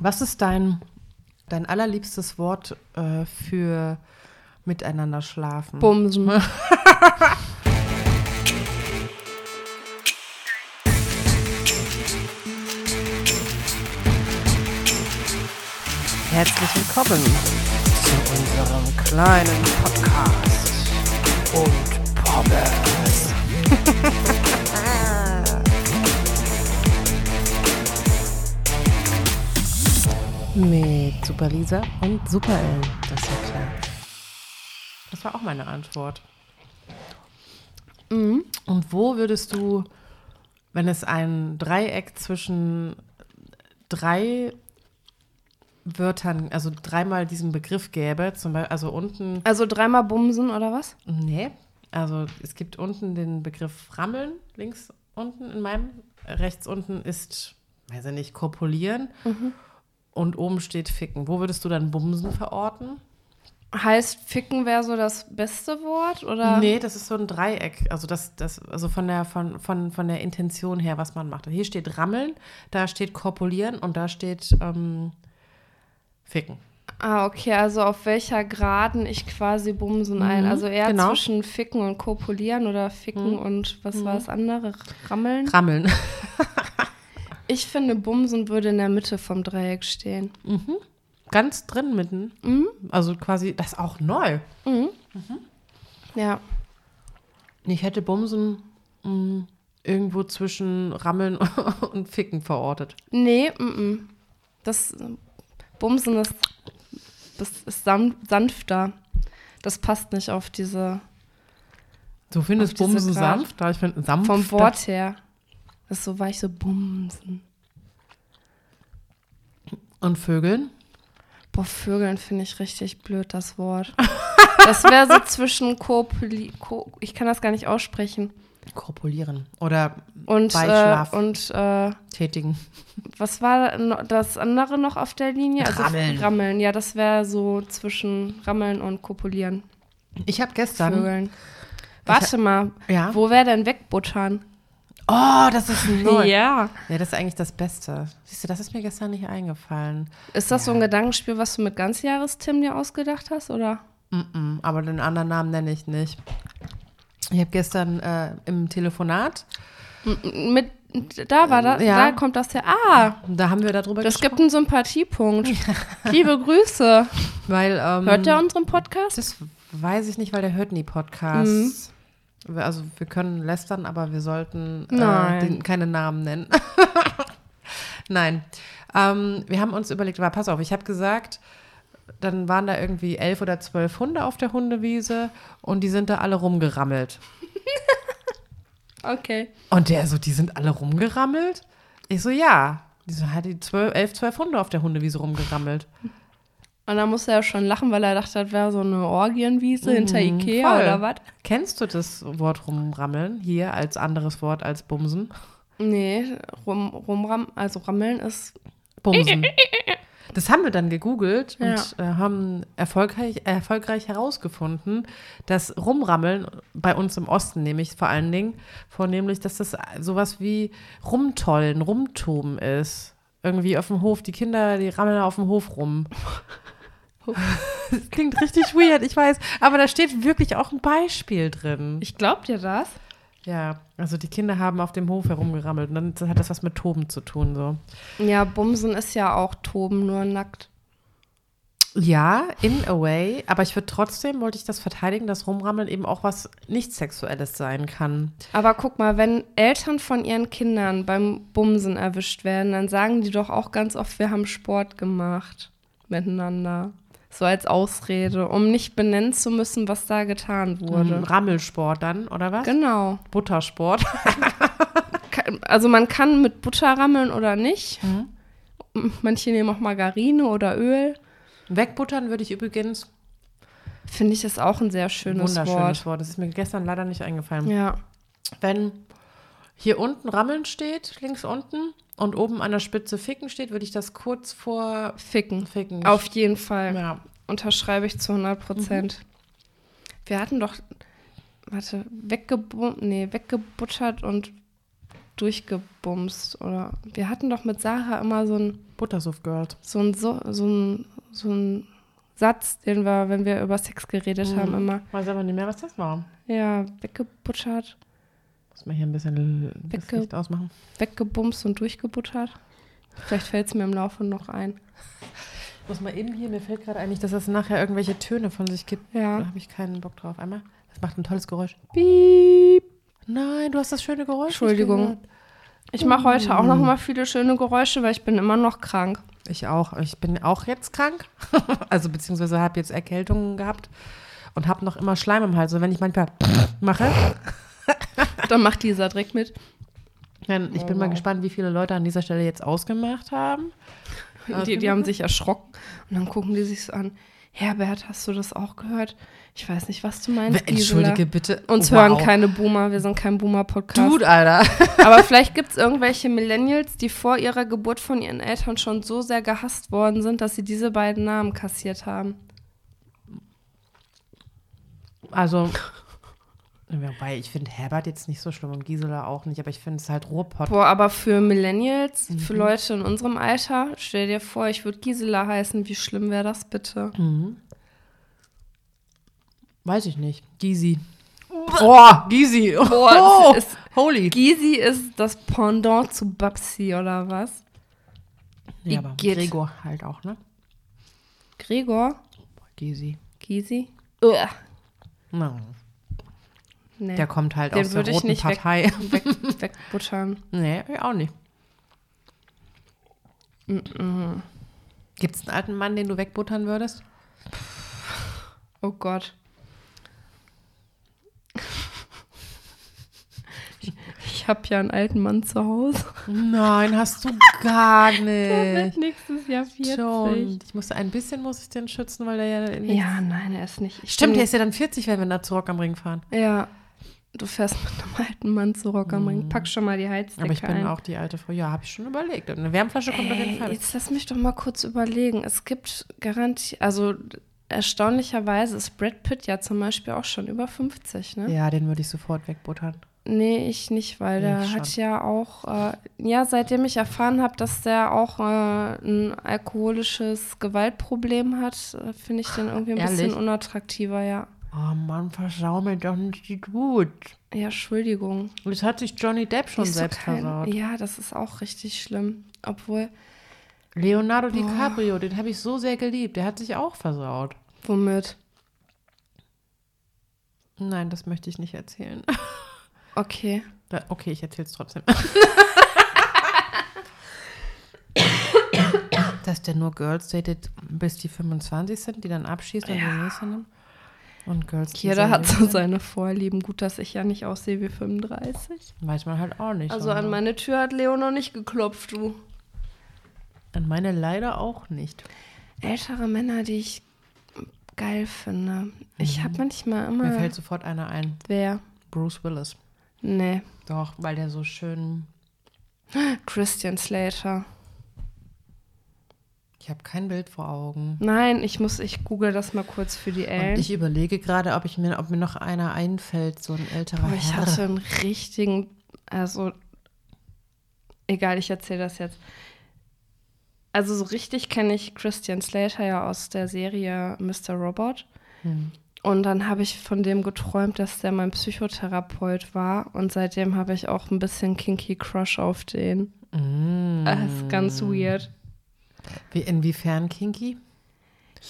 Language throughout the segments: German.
Was ist dein, dein allerliebstes Wort äh, für miteinander schlafen? Bumsen. Herzlich willkommen zu unserem kleinen Podcast und Pommes. Mit Super Lisa und Super L, das ist ja klar. Das war auch meine Antwort. Mhm. Und wo würdest du, wenn es ein Dreieck zwischen drei Wörtern, also dreimal diesen Begriff gäbe, zum Beispiel, also unten, Also dreimal Bumsen oder was? nee, also es gibt unten den Begriff Rammeln, links unten in meinem, rechts unten ist, weiß ich nicht, Korpulieren und oben steht Ficken. Wo würdest du dann Bumsen verorten? Heißt Ficken wäre so das beste Wort oder? Nee, das ist so ein Dreieck. Also das, das, also von der, von, von, von der Intention her, was man macht. Hier steht Rammeln, da steht Korpulieren und da steht ähm, Ficken. Ah, okay, also auf welcher Graden ich quasi Bumsen ein. Mhm, Also eher genau. zwischen Ficken und Kopulieren oder Ficken und was war das andere? Rammeln? Rammeln. Ich finde, Bumsen würde in der Mitte vom Dreieck stehen. Ganz drin mitten. Also quasi, das ist auch neu. Ja. Ich hätte Bumsen mh, irgendwo zwischen Rammeln und Ficken verortet. Nee, mm, mm. das Bumsen ist, das ist san sanfter. Das passt nicht auf diese, Du findest diese Bumsen Grad. sanft? Da ich finde sanft. vom Wort her. Das ist so weich, so Bumsen. Und Vögeln? Boah, Vögeln finde ich richtig blöd, das Wort. Das wäre so zwischen Kopuli, Ko, ich kann das gar nicht aussprechen. Korpulieren. Oder Und, äh, Weichschlaf. und äh, tätigen. was war das andere noch auf der Linie? Also Rammeln. Rammeln, ja, das wäre so zwischen Rammeln und Kopulieren. Ich habe gestern. Vögeln. Warte mal, Ja. wo wäre denn wegbuttern? Oh, das ist neu. Ja. Ja, das ist eigentlich das Beste. Siehst du, das ist mir gestern nicht eingefallen. Ist das so ein Gedankenspiel, was du mit Ganzjahrestim dir ausgedacht hast, oder? Mm-mm, aber den anderen Namen nenne ich nicht. Ich habe gestern äh, im Telefonat, Mit, da war das, Ja. da kommt das her. Ah, da haben wir darüber das gesprochen. gibt einen Sympathiepunkt. Liebe Grüße. Weil, ähm, Hört der unseren Podcast? Das weiß ich nicht, weil der hört nie Podcasts. Wir- Also wir können lästern, aber wir sollten äh, den, keine Namen nennen. Nein. Ähm, wir haben uns überlegt, aber pass auf, ich habe gesagt, dann waren da irgendwie elf oder zwölf Hunde auf der Hundewiese und die sind da alle rumgerammelt. Okay. Und der so, die sind alle rumgerammelt? Ich so, ja. Die so, hat die zwölf, elf, zwölf Hunde auf der Hundewiese rumgerammelt. Und dann musste er schon lachen, weil er dachte, das wäre so eine Orgienwiese hinter Ikea Mhm, voll. oder was? Kennst du das Wort rumrammeln hier als anderes Wort als Bumsen? Nee, rum, rumram, also rammeln ist. Bumsen. Das haben wir dann gegoogelt Ja. und äh, haben erfolgreich, erfolgreich herausgefunden, dass Rumrammeln bei uns im Osten nämlich vor allen Dingen, vornehmlich, dass das sowas wie Rumtollen, Rumtoben ist. Irgendwie auf dem Hof, die Kinder, die rammeln auf dem Hof rum. Das klingt richtig weird, ich weiß, aber da steht wirklich auch ein Beispiel drin. Ich glaub dir das. Ja, also die Kinder haben auf dem Hof herumgerammelt und dann hat das was mit Toben zu tun, so. Ja, Bumsen ist ja auch Toben, nur nackt. Ja, in a way, aber ich würde trotzdem, wollte ich das verteidigen, dass Rumrammeln eben auch was nicht Sexuelles sein kann. Aber guck mal, wenn Eltern von ihren Kindern beim Bumsen erwischt werden, dann sagen die doch auch ganz oft, wir haben Sport gemacht miteinander. So als Ausrede, um nicht benennen zu müssen, was da getan wurde. Mhm. Rammelsport dann, oder was? Genau. Buttersport. Also man kann mit Butter rammeln oder nicht. Manche nehmen auch Margarine oder Öl. Wegbuttern würde ich übrigens, Finde ich ist auch ein sehr schönes wunderschönes Wort. Wort. Das ist mir gestern leider nicht eingefallen. Ja. Wenn hier unten Rammeln steht, links unten, und oben an der Spitze Ficken steht, würde ich das kurz vor Ficken. Ficken. Auf jeden Fall. Ja. Unterschreibe ich zu 100 Prozent. Wir hatten doch, warte, weggebu nee, weggebuttert und durchgebumst. Oder wir hatten doch mit Sarah immer so ein, Buttersuff Girls. so ein, so, so ein, so ein Satz, den wir, wenn wir über Sex geredet haben, immer, Weiß aber nicht mehr, was das war. ja, weggebuttert, Muss man hier ein bisschen das Wegge- Licht ausmachen. weggebumst und durchgebuttert. Vielleicht fällt es mir im Laufe noch ein. Muss man eben hier, mir fällt gerade eigentlich, dass das nachher irgendwelche Töne von sich gibt. Da Ja. habe ich keinen Bock drauf. Einmal. Das macht ein tolles Geräusch. Piep. Nein, du hast das schöne Geräusch. Entschuldigung. Ich mache heute auch noch mal viele schöne Geräusche, weil ich bin immer noch krank. Ich auch. Ich bin auch jetzt krank. also beziehungsweise habe jetzt Erkältungen gehabt und habe noch immer Schleim im Hals. Und wenn ich manchmal mache, Dann macht Lisa direkt mit. dann, ich bin mal gespannt, wie viele Leute an dieser Stelle jetzt ausgemacht haben. Die, die haben sich erschrocken und dann gucken die sich so an. Herbert, hast du das auch gehört? Ich weiß nicht, was du meinst. Entschuldige Gisela. bitte. Uns Wow. hören keine Boomer, wir sind kein Boomer-Podcast. Dude, Alter. Aber vielleicht gibt es irgendwelche Millennials, die vor ihrer Geburt von ihren Eltern schon so sehr gehasst worden sind, dass sie diese beiden Namen kassiert haben. Also, wobei, ich finde Herbert jetzt nicht so schlimm und Gisela auch nicht, aber ich finde es halt Ruhrpott. Boah, aber für Millennials, für Mhm. Leute in unserem Alter, stell dir vor, ich würde Gisela heißen. Wie schlimm wäre das bitte? Weiß ich nicht. Gysi. Boah, Gysi. Boah, oh, ist- holy. Gysi ist das Pendant zu Babsi, oder was? Ja, aber Igitt. Gregor halt auch, ne? Gregor? Gysi. Gysi? Uah. No. Nee. Der kommt halt Den aus der würde ich roten nicht weg- Partei. weg, wegbuttern. nee, auch nicht. Gibt es einen alten Mann, den du wegbuttern würdest? Oh Gott. Ich, ich habe ja einen alten Mann zu Hause. Nein, hast du gar Der wird nicht. nächstes Jahr 40. Schon. Ich musste ein bisschen muss ich den schützen, weil der ja nicht Ja, nein, er ist nicht. Ich Stimmt, der ist ja dann 40, wenn wir da zu Rock am Ring fahren. Ja, du fährst mit einem alten Mann zu Rock am Ring. Pack schon mal die Heizdecke Mhm. Aber ich bin ein. auch die alte Frau. Ja, habe ich schon überlegt. Eine Wärmflasche kommt auf jeden Ey, Fall. jetzt lass mich doch mal kurz überlegen. Es gibt garantiert, also erstaunlicherweise ist Brad Pitt ja zum Beispiel auch schon über 50, ne? Ja, den würde ich sofort wegbuttern. Nee, ich nicht, weil der Ich hat schon. ja auch, äh, ja, seitdem ich erfahren habe, dass der auch äh, ein alkoholisches Gewaltproblem hat, äh, finde ich den irgendwie ein bisschen Ehrlich? unattraktiver, ja. Oh Mann, versau mir doch nicht die Wut. Ja, Entschuldigung. Das hat sich Johnny Depp schon so selbst kein- versaut. Ja, das ist auch richtig schlimm. Obwohl, Leonardo DiCaprio, den habe ich so sehr geliebt. Der hat sich auch versaut. womit? Nein, das möchte ich nicht erzählen. Okay. Da- Okay, ich erzähle es trotzdem. Dass der nur Girls datet, bis die 25 sind, die dann abschießt und Ja. die nächste nimmt. Und Girls, Jeder hat so seine Vorlieben. Gut, dass ich ja nicht aussehe wie 35. Weiß man halt auch nicht. Also so, an ne? meine Tür hat Leo noch nicht geklopft, du. An meine leider auch nicht. Ältere Männer, die ich geil finde. Ich habe manchmal Mir immer. fällt sofort einer ein. Wer? Bruce Willis. Nee. Doch, weil der so schön. Christian Slater. Ich habe kein Bild vor Augen. Nein, ich muss, ich google das mal kurz für die Und Ellen. ich überlege gerade, ob ich mir, ob mir noch einer einfällt, so ein älterer Boah, ich Herr. hatte einen richtigen, also egal, ich erzähle das jetzt. Also so richtig kenne ich Christian Slater ja aus der Serie Mr. Robot. Hm. Und dann habe ich von dem geträumt, dass der mein Psychotherapeut war. Und seitdem habe ich auch ein bisschen kinky Crush auf den. Mm. Das ist ganz weird. Wie, inwiefern kinky?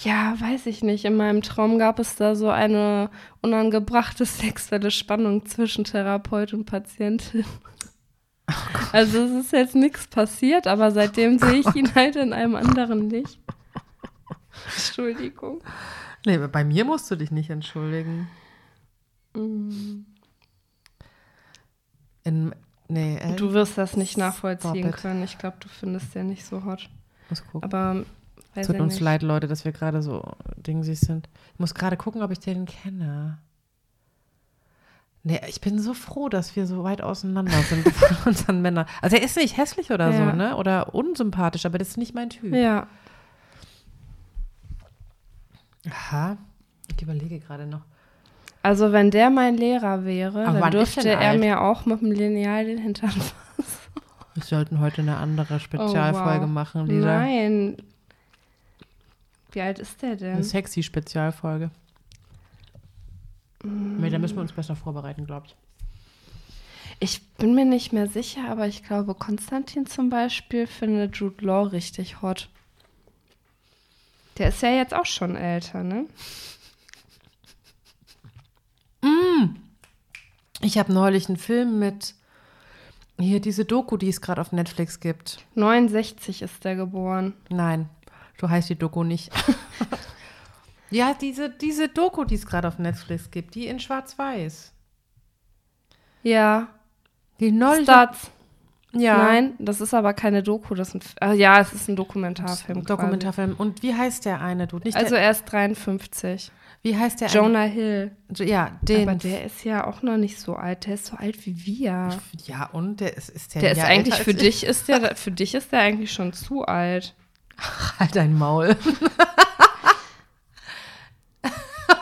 Ja, weiß ich nicht. In meinem Traum gab es da so eine unangebrachte sexuelle Spannung zwischen Therapeut und Patientin. Also es ist jetzt nichts passiert, aber seitdem sehe ich ihn halt in einem anderen Licht. Entschuldigung. Nee, bei mir musst du dich nicht entschuldigen. Mm. In, nee, äh, Du wirst das nicht nachvollziehen können. Ich glaube, du findest den nicht so hot. Muss gucken. Aber weiß Tut uns nicht. leid, Leute, dass wir gerade so dingsig sind. Ich muss gerade gucken, ob ich den kenne. Nee, ich bin so froh, dass wir so weit auseinander sind von unseren Männern. Also er ist nicht hässlich oder Ja. so, ne? Oder unsympathisch, aber das ist nicht mein Typ. Ja, Aha. Ich überlege gerade noch. also wenn der mein Lehrer wäre, Aber dann dürfte er alt? mir auch mit dem Lineal den Hintern Wir sollten heute eine andere Spezialfolge Oh, wow. machen, Lisa. Nein. Wie alt ist der Eine denn? sexy Spezialfolge. Mm. Nee, da müssen wir uns besser vorbereiten, glaube ich. Ich bin mir nicht mehr sicher, aber ich glaube, Konstantin zum Beispiel findet Jude Law richtig hot. Der ist ja jetzt auch schon älter, ne? Ich habe neulich einen Film mit hier diese Doku, die es gerade auf Netflix gibt. 69 ist der geboren. Nein, so heißt die Doku nicht. ja, diese, diese Doku, die es gerade auf Netflix gibt, die in Schwarz-Weiß. Ja. Die neulich. Stats. ja. Nein, das ist aber keine Doku. Das ist ein, ah, ja, es ist ein Dokumentarfilm. Dokumentarfilm. Und wie heißt der eine, du? Nicht Quasi. Also er ist 53. wie heißt der? Jonah Hill. Eine, ja, den. Aber der ist ja auch noch nicht so alt. Der ist so alt wie wir. ja, und der ist, ist der, Der ein ist eigentlich für dich ist der für dich ist der eigentlich schon zu alt. Ich? Halt dein Maul.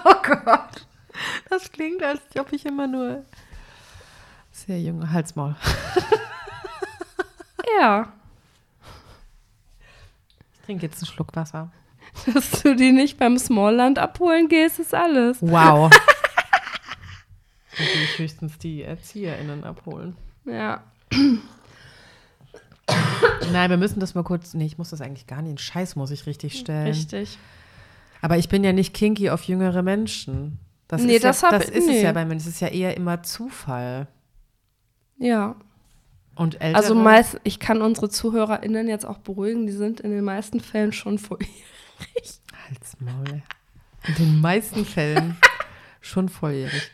oh Gott. Das klingt, als ob ich immer nur sehr junge Halsmaul. Ja, Ich trinke jetzt einen Schluck Wasser. dass du die nicht beim Smallland abholen gehst, ist alles. Wow. Natürlich höchstens die ErzieherInnen abholen. Ja. Nein, wir müssen das mal kurz. Nee, ich muss das eigentlich gar nicht. Den Scheiß muss ich richtig stellen. Richtig. Aber ich bin ja nicht kinky auf jüngere Menschen. Das Nee, ist, das ja, hab- das ist nee. es ja bei mir. Das ist ja eher immer Zufall. Ja. Und ältere, Also meist, ich kann unsere ZuhörerInnen jetzt auch beruhigen, die sind in den meisten Fällen schon vor Halsmaul. In den meisten Fällen schon volljährig.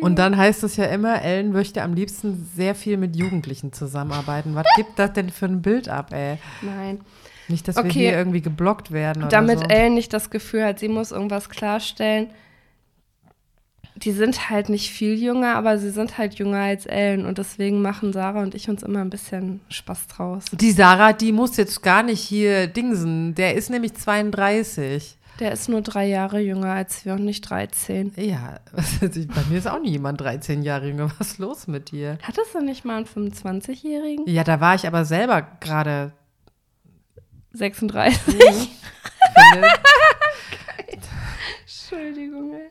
Und dann heißt es ja immer, Ellen möchte am liebsten sehr viel mit Jugendlichen zusammenarbeiten. Was gibt das denn für ein Bild ab, ey? Nein. Nicht, dass wir Okay. hier irgendwie geblockt werden Damit so. Ellen nicht das Gefühl hat, sie muss irgendwas klarstellen. Die sind halt nicht viel jünger, aber sie sind halt jünger als Ellen und deswegen machen Sarah und ich uns immer ein bisschen Spaß draus. Die Sarah, die muss jetzt gar nicht hier dingsen. Der ist nämlich 32. Der ist nur drei Jahre jünger als wir und nicht 13. Ja, bei mir ist auch nie jemand 13 Jahre jünger. Was ist los mit dir? Hattest du nicht mal einen 25-Jährigen? Ja, da war ich aber selber gerade. 36. finde- Entschuldigung, ey.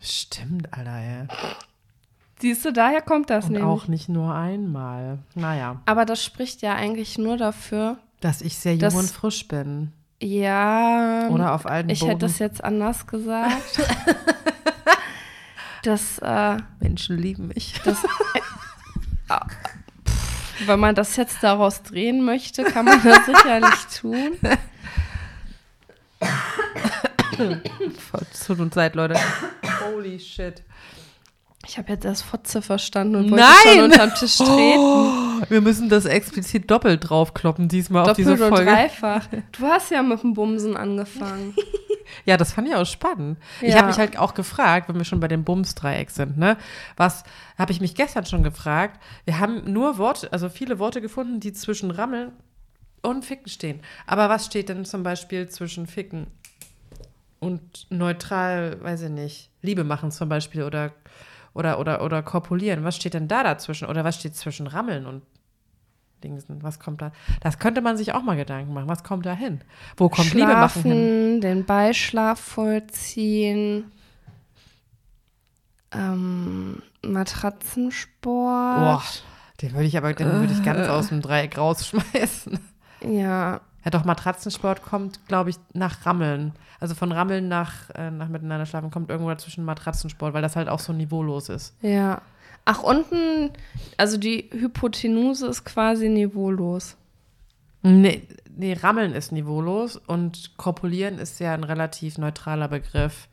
Stimmt, Alter, ey. Siehst du, daher kommt das Und nämlich. auch nicht nur einmal. Naja, Aber das spricht ja eigentlich nur dafür, dass ich sehr jung und frisch bin. ja. Oder auf alten Ich Boden. hätte das jetzt anders gesagt. dass, äh, Menschen lieben mich. wenn man das jetzt daraus drehen möchte, kann man das sicherlich tun. Tut uns leid, Leute. Holy shit. Ich habe jetzt erst Fotze verstanden und wollte Nein! schon unterm Tisch treten. Wir müssen das explizit doppelt draufkloppen diesmal auf diese Doppelt und Folge. dreifach. Du hast ja mit dem Bumsen angefangen. Ja, das fand ich auch spannend. Ich Ja. habe mich halt auch gefragt, wenn wir schon bei dem Bums-Dreieck sind, ne? Was habe ich mich gestern schon gefragt? Wir haben nur Worte, also viele Worte gefunden, die zwischen Rammeln und Ficken stehen. Aber was steht denn zum Beispiel zwischen Ficken und neutral, weiß ich nicht, Liebe machen zum Beispiel oder, oder, oder, oder korpulieren? Was steht denn da dazwischen? Oder was steht zwischen Rammeln und Dingsen? Was kommt da? Das könnte man sich auch mal Gedanken machen. Was kommt da hin? Wo kommt Liebe machen hin? Schlafen, den Beischlaf vollziehen, ähm, Matratzensport. Boah, den würde ich aber, den würde ich Äh. ganz aus dem Dreieck rausschmeißen. Ja, Ja, doch, Matratzensport kommt, glaube ich, nach Rammeln. Also von Rammeln nach, äh, nach Miteinander schlafen kommt irgendwo dazwischen Matratzensport, weil das halt auch so niveaulos ist. ja. Ach, unten, also die Hypotenuse ist quasi niveaulos. Nee, nee, Rammeln ist niveaulos und Korpulieren ist ja ein relativ neutraler Begriff.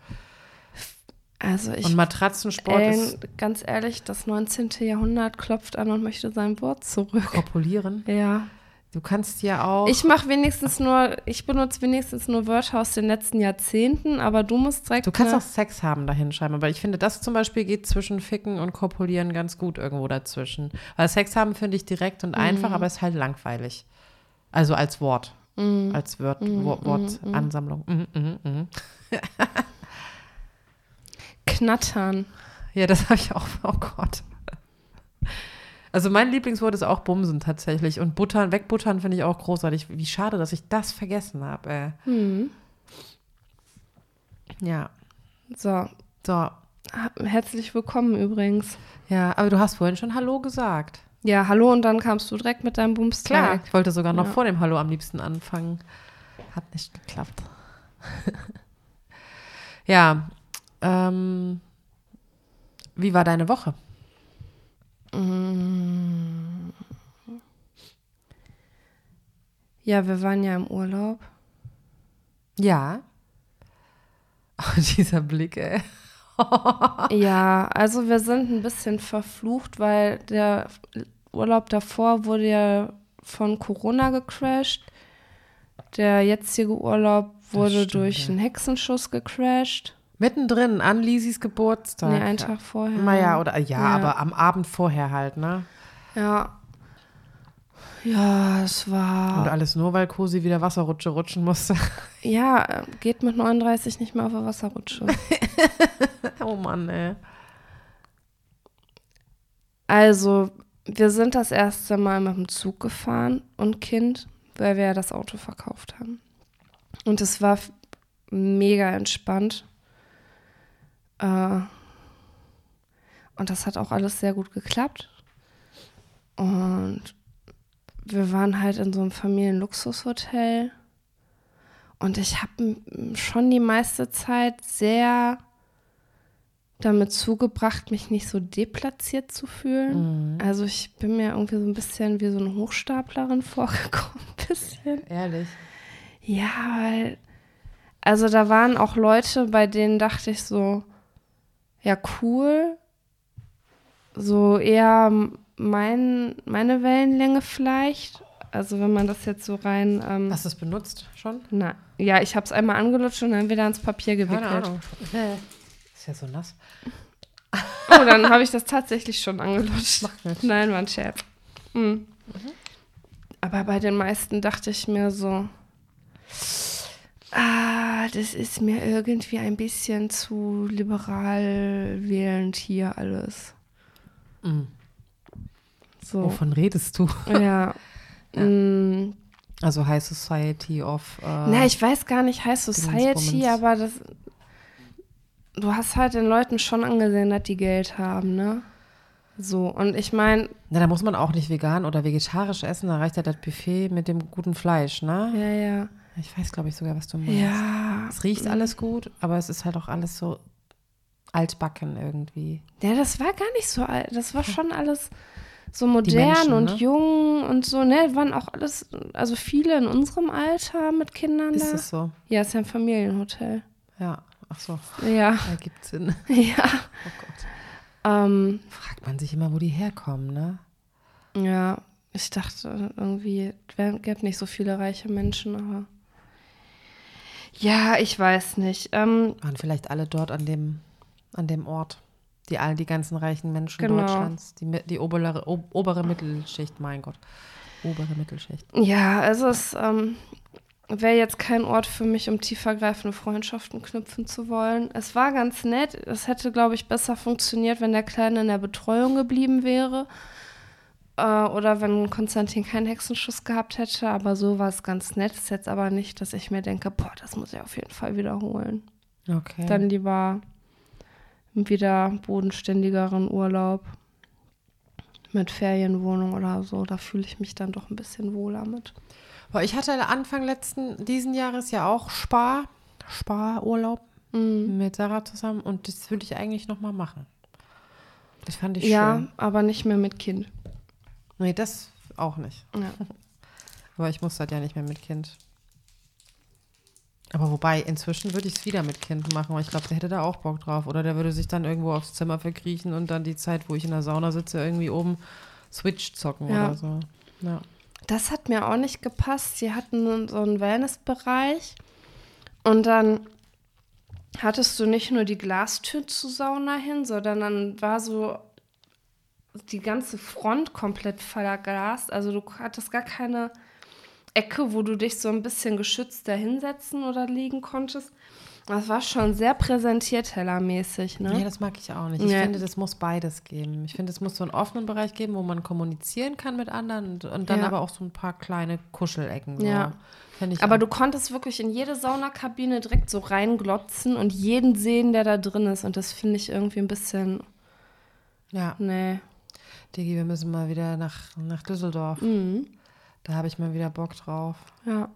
Also ich, und Matratzensport Ellen, ist ganz ehrlich, das 19. Jahrhundert klopft an und möchte sein Wort zurück. Korpulieren. Ja. Du kannst ja auch. Ich mache wenigstens nur, ich benutze wenigstens nur Wörter aus den letzten Jahrzehnten, aber du musst direkt. Du kannst auch Sex haben dahin schreiben, aber ich finde, das zum Beispiel geht zwischen Ficken und Korpulieren ganz gut irgendwo dazwischen. Weil Sex haben finde ich direkt und Mhm. einfach, aber ist halt langweilig. Also als Wort. Mhm. Als Wort, Wort, Wortansammlung. Mhm, mhm, mhm. Knattern. Ja, das habe ich auch. Oh Gott. Also mein Lieblingswort ist auch Bumsen tatsächlich. Und Buttern, wegbuttern finde ich auch großartig. Wie schade, dass ich das vergessen habe. Hm. Ja. So, So. ha- herzlich willkommen übrigens. Ja, aber du hast vorhin schon Hallo gesagt. Ja, hallo und dann kamst du direkt mit deinem Bumsteig. Ich wollte sogar noch Ja. vor dem Hallo am liebsten anfangen. Hat nicht geklappt. ja. Ähm, wie war deine Woche? Ja, wir waren ja im Urlaub. Ja. Oh, dieser Blick, ey. Ja, also wir sind ein bisschen verflucht, weil der Urlaub davor wurde ja von Corona gecrashed. Der jetzige Urlaub wurde stimmt, durch ja. einen Hexenschuss gecrashed. Mittendrin an Lisis Geburtstag. Nee, einen Tag vorher. Naja, oder ja, Ja. aber am Abend vorher halt, ne? Ja. Ja, es Und war. alles nur, weil Cosi wieder Wasserrutsche rutschen musste. Ja, geht mit 39 nicht mehr auf der Wasserrutsche. oh Mann, ey. Also, wir sind das erste Mal mit dem Zug gefahren und Kind, weil wir ja das Auto verkauft haben. Und es war mega entspannt. Äh, und das hat auch alles sehr gut geklappt. Und wir waren halt in so einem Familienluxushotel. Und ich habe schon die meiste Zeit sehr damit zugebracht, mich nicht so deplatziert zu fühlen. Mhm. Also ich bin mir irgendwie so ein bisschen wie so eine Hochstaplerin vorgekommen. Ein bisschen. Ehrlich. Ja, weil. Also da waren auch Leute, bei denen dachte ich so, ja, cool. So eher mein, meine Wellenlänge vielleicht. Also wenn man das jetzt so rein. Ähm, Hast du es benutzt schon? na, ja, ich habe es einmal angelutscht und dann wieder ans Papier gewickelt. Keine Ahnung. Ist ja so nass. Oh, dann habe ich das tatsächlich schon angelutscht. Nein, war ein Scherz. Mhm. Aber bei den meisten dachte ich mir so, ah, das ist mir irgendwie ein bisschen zu liberal wählend hier alles. Mhm. So, Wovon redest du? ja. Mm, Also High Society of. Äh, Na, ich weiß gar nicht, High Society, aber das. Du hast halt den Leuten schon angesehen, dass die Geld haben, ne? So, und ich meine, Na, da muss man auch nicht vegan oder vegetarisch essen. Da reicht ja das Buffet mit dem guten Fleisch, ne? ja, ja. Ich weiß, glaube ich, sogar, was du meinst. Ja. Es riecht alles gut, aber es ist halt auch alles so altbacken irgendwie. Ja, das war gar nicht so alt. Das war schon alles so modern Menschen, und ne? jung und so, ne? Waren auch alles, also viele in unserem Alter mit Kindern Ist da. es so? Ja, ist ja ein Familienhotel. Ja. Ach so, Ja, ergibt Sinn. ja. Oh Gott. Ähm, Fragt man sich immer, wo die herkommen, ne? ja, ich dachte irgendwie, es gäbe nicht so viele reiche Menschen, aber. Ja, ich weiß nicht. Ähm, Waren vielleicht alle dort an dem, an dem Ort. Die all die ganzen reichen Menschen Genau. Deutschlands. Die, die obere, ob, obere Mittelschicht, mein Gott. Obere Mittelschicht. Ja, also es ähm, wäre jetzt kein Ort für mich, um tiefergreifende Freundschaften knüpfen zu wollen. Es war ganz nett. Es hätte, glaube ich, besser funktioniert, wenn der Kleine in der Betreuung geblieben wäre. Äh, oder wenn Konstantin keinen Hexenschuss gehabt hätte. Aber so war es ganz nett. Ist jetzt aber nicht, dass ich mir denke, boah, das muss ich auf jeden Fall wiederholen. Okay. Dann lieber wieder bodenständigeren Urlaub mit Ferienwohnung oder so. Da fühle ich mich dann doch ein bisschen wohler mit. Ich hatte Anfang letzten, diesen Jahres ja auch Spar, Sparurlaub Mhm. mit Sarah zusammen und das würde ich eigentlich nochmal machen. Das fand ich Ja, schön. aber nicht mehr mit Kind. Nee, das auch nicht. Ja. Aber ich muss das ja nicht mehr mit Kind. Aber wobei, inzwischen würde ich es wieder mit Kind machen, weil ich glaube, der hätte da auch Bock drauf. Oder der würde sich dann irgendwo aufs Zimmer verkriechen und dann die Zeit, wo ich in der Sauna sitze, irgendwie oben Switch zocken Ja. oder so. Ja. Das hat mir auch nicht gepasst. Sie hatten so einen Wellnessbereich und dann hattest du nicht nur die Glastür zur Sauna hin, sondern dann war so die ganze Front komplett verglast. Also du hattest gar keine Ecke, wo du dich so ein bisschen geschützt da hinsetzen oder liegen konntest. Das war schon sehr präsentiertellermäßig, ne? Ja, das mag ich auch nicht. Ich Ja. finde, das muss beides geben. Ich finde, es muss so einen offenen Bereich geben, wo man kommunizieren kann mit anderen und, und dann Ja. aber auch so ein paar kleine Kuschelecken. So. Ja. Finde ich Aber auch. du konntest wirklich in jede Saunakabine direkt so reinglotzen und jeden sehen, der da drin ist. Und das finde ich irgendwie ein bisschen. Ja, Nee. Digi, wir müssen mal wieder nach, nach Düsseldorf. Mhm. Da habe ich mal wieder Bock drauf, Ja.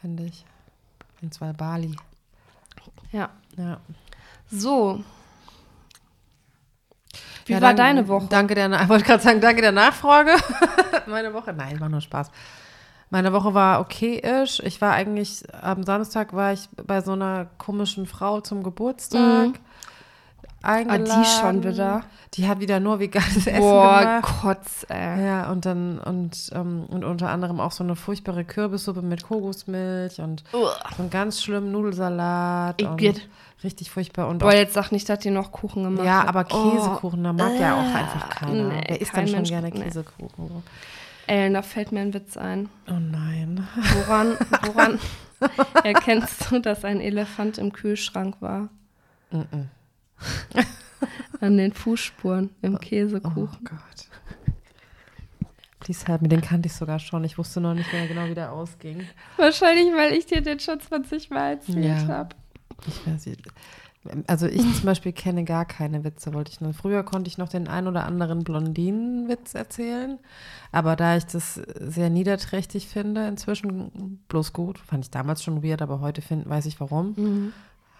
finde ich. In zwei Bali. Ja. Ja. So. Wie ja, war dann- deine Woche? Danke der, ich wollte gerade sagen, danke der Nachfrage. Meine Woche, nein, war nur Spaß. Meine Woche war okay-ish. Ich war eigentlich, am Samstag war ich bei so einer komischen Frau zum Geburtstag. Mhm. Ah, Eingeladen. die schon wieder. Die hat wieder nur veganes Essen Boah, gemacht. Kotz, ey. Ja, und dann, und, ähm, und unter anderem auch so eine furchtbare Kürbissuppe mit Kokosmilch und so einen ganz schlimmen Nudelsalat. Und Igitt. richtig furchtbar. Und Boah, jetzt sag nicht, dass die noch Kuchen gemacht ja, hat. aber Käsekuchen, da mag ja auch einfach keiner. nee, Wer isst kein dann schon Mensch- gerne nee. Käsekuchen? Oh, Ellen, da fällt mir ein Witz ein. Oh nein. Woran, woran erkennst du, dass ein Elefant im Kühlschrank war? Mhm. An den Fußspuren im Oh Käsekuchen. Gott. Please help me, den kannte ich sogar schon. Ich wusste noch nicht mehr genau, wie der ausging. Wahrscheinlich, weil ich dir den schon 20 Mal erzählt Ja. habe. Ich weiß nicht. Also ich zum Beispiel kenne gar keine Witze, wollte ich nur. Früher konnte ich noch den ein oder anderen Blondinenwitz erzählen, aber da ich das sehr niederträchtig finde, inzwischen bloß gut, fand ich damals schon weird, aber heute find, weiß ich warum, Mhm.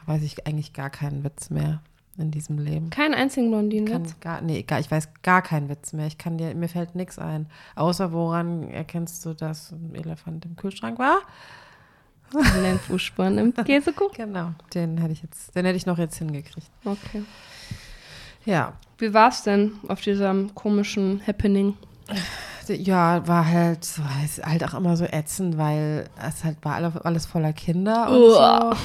weiß ich eigentlich gar keinen Witz mehr in diesem Leben. Keinen einzigen Blondinenwitz. Gar, nee, gar, ich weiß gar keinen Witz mehr. Ich kann dir, mir fällt nichts ein. Außer woran erkennst du, dass ein Elefant im Kühlschrank war? Den Fußspuren im Käsekuchen. Genau, den hätte ich jetzt, den hätte ich noch jetzt hingekriegt. Okay. Ja, Wie war's denn auf diesem komischen Happening? Ja, war halt, ist halt auch immer so ätzend, weil es halt war alle, alles voller Kinder und Uah. so.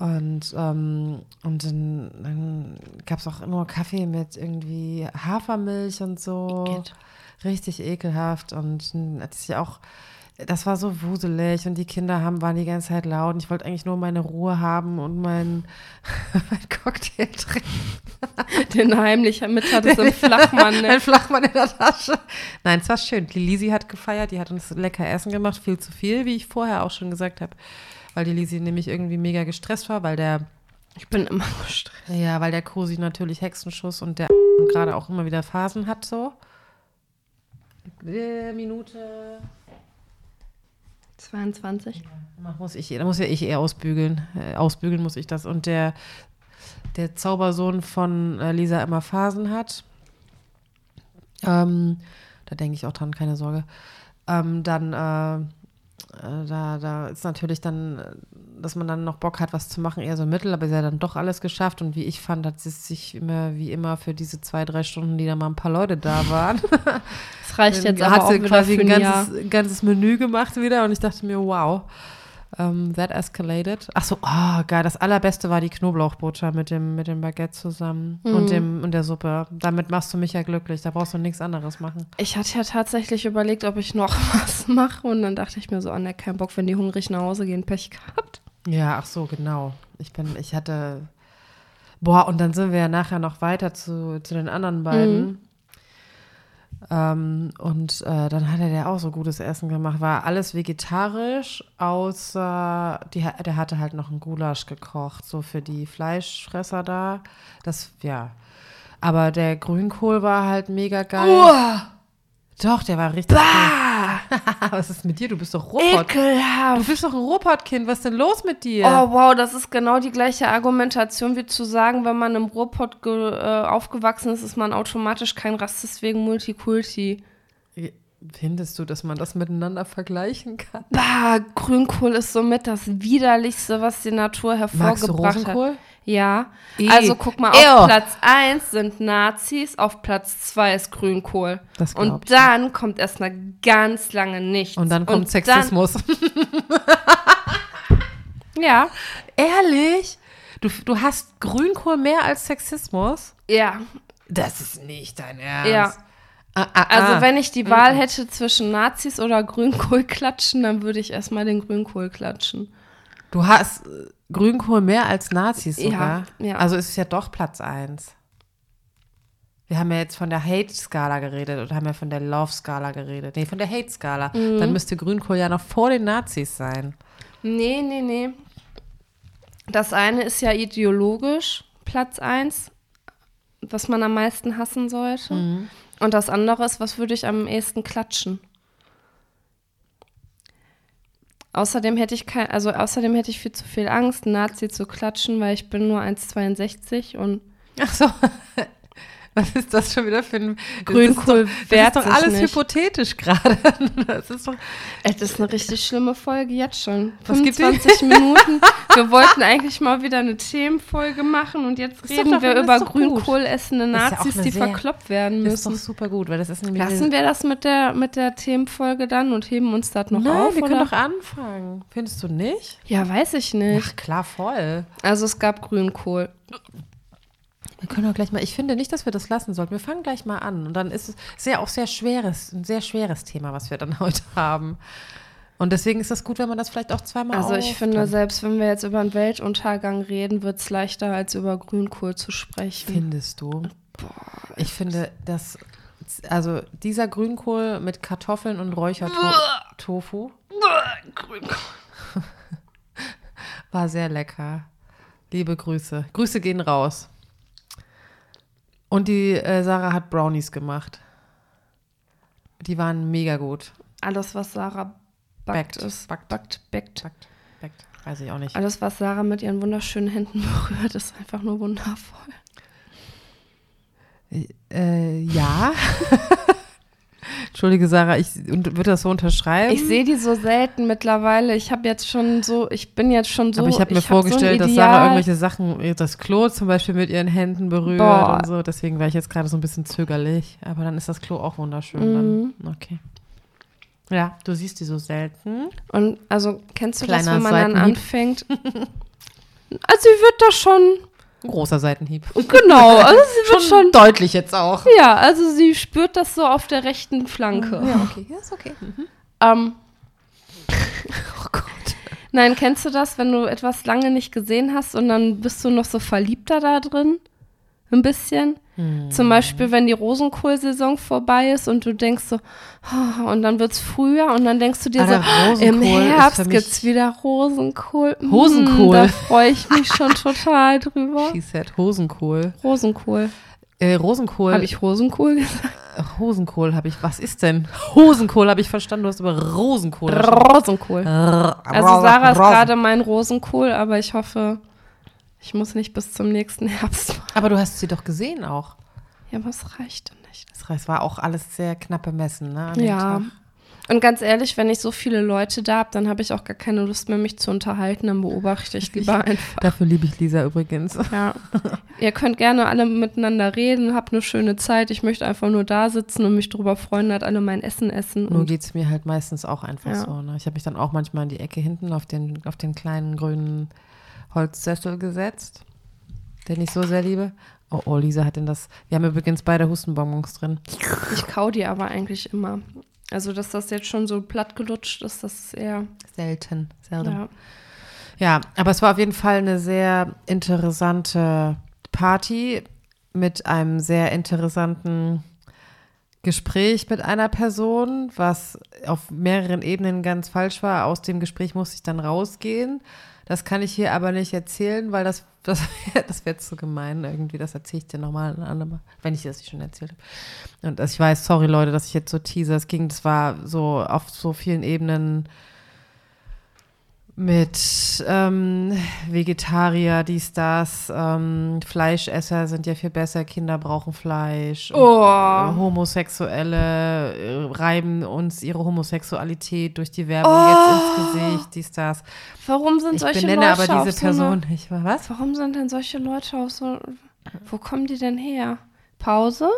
Und, ähm, und dann, dann gab es auch nur Kaffee mit irgendwie Hafermilch und so. Igitt. Richtig ekelhaft. Und hatte ich auch, das war so wuselig und die Kinder haben, waren die ganze Zeit laut. Und ich wollte eigentlich nur meine Ruhe haben und mein, mein Cocktail trinken. Den heimlich mit hat es im Flachmann. Ne? Ein Flachmann in der Tasche. Nein, es war schön. Die Lisi hat gefeiert, die hat uns lecker Essen gemacht, viel zu viel, wie ich vorher auch schon gesagt habe. Weil die Lisi nämlich irgendwie mega gestresst war, weil der, Ich bin immer gestresst. ja, weil der Cosi natürlich Hexenschuss und der gerade auch immer wieder Phasen hat so. Äh, Minute. 22. Da muss ich, da muss ja ich eher ausbügeln. Äh, ausbügeln muss ich das. Und der, der Zaubersohn von äh, Lisa immer Phasen hat. Ähm, da denke ich auch dran, keine Sorge. Ähm, dann, äh, da, da ist natürlich dann, äh, dass man dann noch Bock hat, was zu machen, eher so mittel, aber sie hat dann doch alles geschafft. Und wie ich fand, hat sie sich immer, wie immer, für diese zwei, drei Stunden, die da mal ein paar Leute da waren, Das reicht jetzt dann aber hat sie quasi ein ein ganzes, ganzes Menü gemacht wieder und ich dachte mir, wow, ähm, that escalated. Ach so, oh, geil, das allerbeste war die Knoblauchbutter mit dem, mit dem Baguette zusammen Mhm. und, dem, und der Suppe. Damit machst du mich ja glücklich, da brauchst du nichts anderes machen. Ich hatte ja tatsächlich überlegt, ob ich noch was mache und dann dachte ich mir so, an der kein Bock, wenn die hungrig nach Hause gehen, Pech gehabt. Ja, ach so, genau. Ich bin, ich hatte, boah, und dann sind wir ja nachher noch weiter zu, zu den anderen beiden. Ähm, und äh, dann hatte der auch so gutes Essen gemacht. War alles vegetarisch, außer die, der hatte halt noch einen Gulasch gekocht, so für die Fleischfresser da. Das, ja. Aber der Grünkohl war halt mega geil. Doch, der war richtig cool. Was ist mit dir? Du bist doch. Du Ekelhaft. bist doch ein Ruhrpottkind. Was ist denn los mit dir? Oh wow, das ist genau die gleiche Argumentation wie zu sagen, wenn man im ge, äh, aufgewachsen ist, ist man automatisch kein Rassist wegen Multikulti. Findest du, dass man das miteinander vergleichen kann? Bah, Grünkohl ist somit das widerlichste, was die Natur Magst du hervorgebracht Rosenkohl? hat. Ja. Eh. Also guck mal, Ew. auf Platz 1 sind Nazis, auf Platz 2 ist Grünkohl. Das Und ich dann kommt erst mal ganz lange nichts. Und dann kommt Sexismus. Dann, ja. Ehrlich? Du, du hast Grünkohl mehr als Sexismus? Ja. Das ist nicht dein Ernst. Ja. Ah, ah, Also ah. wenn ich die Wahl hätte zwischen Nazis oder Grünkohl klatschen, dann würde ich erstmal den Grünkohl klatschen. Du hast. Grünkohl mehr als Nazis Ja, sogar. ja. Also ist es ja doch Platz eins. Wir haben ja jetzt von der Hate-Skala geredet oder haben ja von der Love-Skala geredet. Nee, von der Hate-Skala. Mhm. Dann müsste Grünkohl ja noch vor den Nazis sein. Nee, nee, nee. Das eine ist ja ideologisch Platz 1, was man am meisten hassen sollte. Und das andere ist, was würde ich am ehesten klatschen? Außerdem hätte ich kein, also außerdem hätte ich viel zu viel Angst, Nazi zu klatschen, weil ich bin nur 1,62 und Ach so. Was ist das schon wieder für ein Grünkohl Das ist doch, das ist doch alles nicht. hypothetisch gerade. Das ist doch. Das ist eine richtig schlimme Folge jetzt schon. Was gibt's 25 Minuten. Wir wollten eigentlich mal wieder eine Themenfolge machen und jetzt reden doch- wir über doch gut. Grünkohl essende Ist ja auch Nazis, eine die sehr- verkloppt werden Das ist doch müssen. super gut, weil das ist nämlich. Lassen wir das mit der, mit der Themenfolge dann und heben uns das noch Nein, auf? wir können oder? doch anfangen. Findest du nicht? Ja, weiß ich nicht. Ach klar, voll. Also es gab Grünkohl. Wir können doch gleich mal, ich finde nicht, dass wir das lassen sollten. Wir fangen gleich mal an. Und dann ist es sehr auch sehr schweres, ein sehr schweres Thema, was wir dann heute haben. Und deswegen ist es gut, wenn man das vielleicht auch zweimal Also ich finde, selbst wenn wir jetzt über einen Weltuntergang reden, wird es leichter, als über Grünkohl zu sprechen. Findest du? ich finde, dass, also dieser Grünkohl mit Kartoffeln und Räuchertofu war sehr lecker. Liebe Grüße. Grüße gehen raus. Und die äh, Sarah hat Brownies gemacht. Die waren mega gut. Alles, was Sarah backt, Backt. ist. Backt. Backt, backt. Backt, backt. Weiß ich auch nicht. Alles, was Sarah mit ihren wunderschönen Händen berührt, ist einfach nur wundervoll. Äh, ja. Entschuldige, Sarah, ich würde das so unterschreiben. Ich sehe die so selten mittlerweile. Ich habe jetzt schon so, ich bin jetzt schon so. aber ich habe mir hab so ein vorgestellt, dass. Sarah irgendwelche Sachen, das Klo zum Beispiel mit ihren Händen berührt Boah. und so. Deswegen war ich jetzt gerade so ein bisschen zögerlich. Aber dann ist das Klo auch wunderschön. Mhm. Dann. Okay. Ja, du siehst die so selten. Und also kennst du das, Kleiner wenn man dann Seitenhieb. anfängt? Also sie wird da schon, Ein großer Seitenhieb. genau, also sie wird schon, deutlich jetzt auch. ja, also sie spürt das so auf der rechten Flanke. Ja, okay. Ja, ist okay. Mhm. Ähm, Oh Gott. nein, kennst du das, wenn du etwas lange nicht gesehen hast und dann bist du noch so verliebter da drin? Ein bisschen? Hm. Zum Beispiel, wenn die Rosenkohlsaison vorbei ist und du denkst so, oh, und dann wird es früher und dann denkst du dir Alter, so, im Rosenkohl Herbst mich- gibt's wieder Rosenkohl. Mm, Rosenkohl. Da freue ich mich schon total drüber. She said Hosenkohl. Rosenkohl. Äh, Rosenkohl. Habe ich Rosenkohl gesagt? Hosenkohl habe ich. Was ist denn? Hosenkohl habe ich verstanden. Du hast über Rosenkohl. Rosenkohl. Also Also Sarah ist gerade mein Rosenkohl, aber ich hoffe, ich muss nicht bis zum nächsten Herbst. Aber du hast sie doch gesehen auch. Ja, aber es reichte nicht. Das war auch alles sehr knapp bemessen, ne? Ja. Tag. Und ganz ehrlich, wenn ich so viele Leute da habe, dann habe ich auch gar keine Lust mehr, mich zu unterhalten. Dann beobachte ich lieber einfach. Dafür liebe ich Lisa übrigens. Ja. Ihr könnt gerne alle miteinander reden, habt eine schöne Zeit. Ich möchte einfach nur da sitzen und mich darüber freuen, dass alle mein Essen essen. Nur geht es mir halt meistens auch einfach Ja. so. Ne? Ich habe mich dann auch manchmal in die Ecke hinten auf den, auf den kleinen grünen Holzsessel gesetzt, den ich so sehr liebe. Oh, oh, Lisa hat denn das. Wir haben übrigens beide Hustenbonbons drin. ich kau die aber eigentlich immer. Also, dass das jetzt schon so platt gelutscht ist, das ist eher. Selten, selten. Ja. Ja, aber es war auf jeden Fall eine sehr interessante Party mit einem sehr interessanten Gespräch mit einer Person, was auf mehreren Ebenen ganz falsch war. Aus dem Gespräch musste ich dann rausgehen. Das kann ich hier aber nicht erzählen, weil das, das, das wäre zu gemein irgendwie. Das erzähle ich dir nochmal wenn ich das nicht schon erzählt habe. Und ich weiß, sorry Leute, dass ich jetzt so teaser. Es ging, das war so auf so vielen Ebenen mit ähm, Vegetarier, dies, das, ähm, Fleischesser sind ja viel besser, Kinder brauchen Fleisch. Und, Oh. äh, Homosexuelle äh, reiben uns ihre Homosexualität durch die Werbung Oh. jetzt ins Gesicht, dies, das. Warum sind Ich solche benenne Leute aber auf diese so eine- Person nicht. Was? Warum sind denn solche Leute auf so. Wo kommen die denn her? Pause?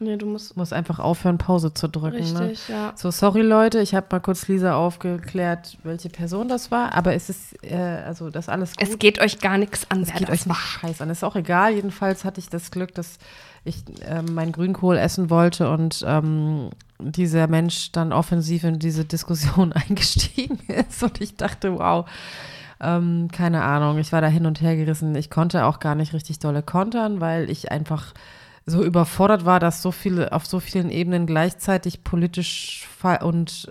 Nee, du musst. Muss einfach aufhören, Pause zu drücken. Ne? Richtig, ja. So, sorry Leute, ich habe mal kurz Lisa aufgeklärt, welche Person das war, aber es ist, äh, also das alles gut. Es geht euch gar nichts an, Es geht euch nicht scheiß an. Ist auch egal. Jedenfalls hatte ich das Glück, dass ich ähm, meinen Grünkohl essen wollte und ähm, dieser Mensch dann offensiv in diese Diskussion eingestiegen ist. Und ich dachte, wow. Ähm, keine Ahnung, ich war da hin und her gerissen. Ich konnte auch gar nicht richtig dolle kontern, weil ich einfach so überfordert war, dass so viele auf so vielen Ebenen gleichzeitig politisch und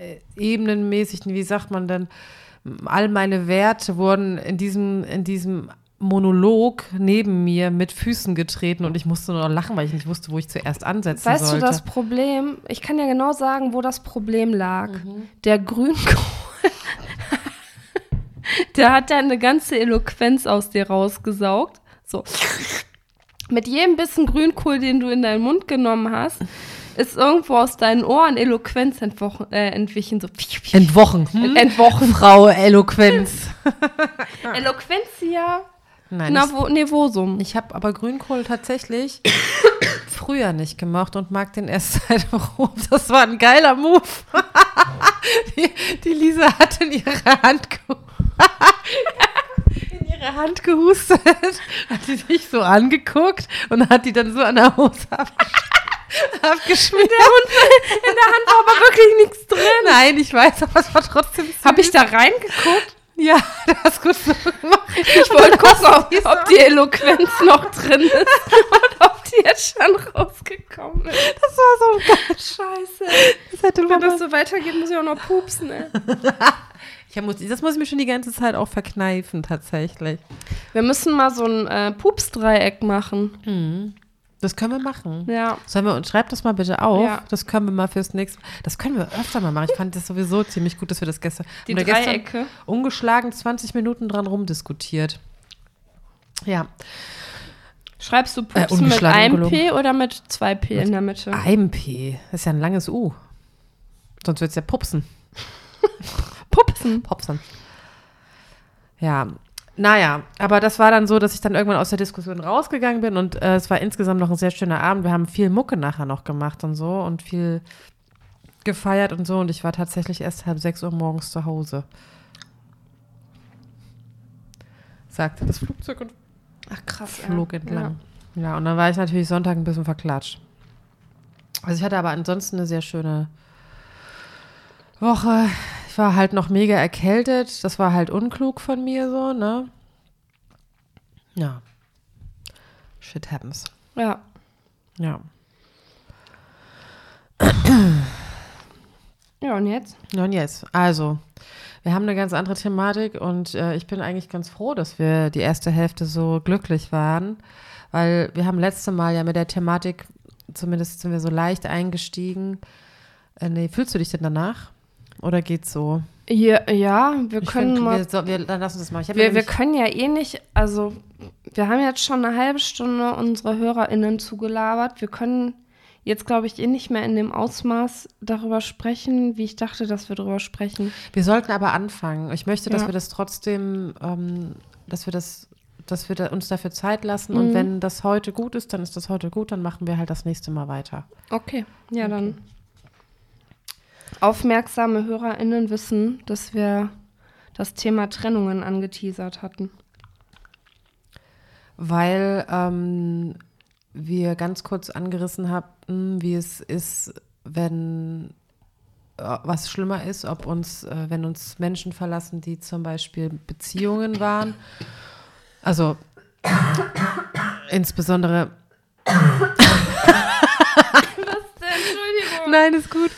äh, ebenenmäßig, wie sagt man denn, all meine Werte wurden in diesem, in diesem Monolog neben mir mit Füßen getreten und ich musste nur noch lachen, weil ich nicht wusste, wo ich zuerst ansetzen weißt sollte. Weißt du das Problem? Ich kann ja genau sagen, wo das Problem lag. Mhm. Der Grünkohl. der hat da eine ganze Eloquenz aus dir rausgesaugt. So. Mit jedem Bissen Grünkohl, den du in deinen Mund genommen hast, ist irgendwo aus deinen Ohren Eloquenz entwochen, äh, entwichen. So. Entwochen. Hm? Entwochen. Frau Eloquenz. Eloquenzia Nein, Navo Nevosum. Ich habe aber Grünkohl tatsächlich früher nicht gemacht und mag den erst seit Rom. Das war ein geiler Move. die, die, Lisa hat in ihre Hand ihre Hand gehustet, hat sie sich so angeguckt und hat die dann so an der Hose abgeschmiert. In der Hand war aber wirklich nichts drin. Nein, ich weiß, aber es war trotzdem Habe ich da reingeguckt? Ja, du hast gut so gemacht. Ich wollte gucken, ob, ob, die Eloquenz noch drin ist und ob die jetzt schon rausgekommen ist. Das war so ein Scheiße. Das Wenn das so weitergeht, muss ich auch noch pupsen, ey. Ich muss, das muss ich mir schon die ganze Zeit auch verkneifen, tatsächlich. Wir müssen mal so ein äh, Pups-Dreieck machen. Mhm. Das können wir machen. Ja. Sollen wir und schreibt das mal bitte auf. Ja. Das können wir mal fürs nächste. Das können wir öfter mal machen. Ich fand das sowieso ziemlich gut, dass wir das gestern. Die Dreiecke. ungeschlagen 20 Minuten dran rumdiskutiert. Ja. Schreibst du äh, Pupsen äh, mit einem P oder mit zwei P mit in der Mitte? Einem P. Das ist ja ein langes U. Sonst wird es ja Pupsen. Pupsen. Popsen. Ja, naja, aber das war dann so, dass ich dann irgendwann aus der Diskussion rausgegangen bin und äh, es war insgesamt noch ein sehr schöner Abend. Wir haben viel Mucke nachher noch gemacht und so und viel gefeiert und so und ich war tatsächlich erst halb sechs Uhr morgens zu Hause. Sagte das Flugzeug und Ach, krass, flog ja. entlang. Ja. ja, und dann war ich natürlich Sonntag ein bisschen verklatscht. Also ich hatte aber ansonsten eine sehr schöne Woche ich war halt noch mega erkältet. Das war halt unklug von mir so, ne? Ja. Shit happens. Ja. Ja. Ja, und jetzt? Ja, und jetzt. Also, wir haben eine ganz andere Thematik und äh, ich bin eigentlich ganz froh, dass wir die erste Hälfte so glücklich waren, weil wir haben letzte Mal ja mit der Thematik, zumindest sind wir so leicht eingestiegen. Äh, nee, fühlst du dich denn danach? Oder geht's so? Ja, ja wir ich können find, mal. Wir, so, wir, dann lass uns das mal. wir, wir können ja eh nicht, also wir haben jetzt schon eine halbe Stunde unsere HörerInnen zugelabert. Wir können jetzt, glaube ich, eh nicht mehr in dem Ausmaß darüber sprechen, wie ich dachte, dass wir darüber sprechen. Wir sollten aber anfangen. Ich möchte, dass ja. wir das trotzdem, ähm, dass wir das, dass wir da, uns dafür Zeit lassen. Mhm. Und wenn das heute gut ist, dann ist das heute gut, dann machen wir halt das nächste Mal weiter. Okay, ja, okay. dann. Aufmerksame HörerInnen wissen, dass wir das Thema Trennungen angeteasert hatten. Weil ähm, wir ganz kurz angerissen hatten, wie es ist, wenn äh, was schlimmer ist, ob uns, äh, wenn uns Menschen verlassen, die zum Beispiel Beziehungen waren. Also insbesondere. Was denn? Entschuldigung. Nein, ist gut.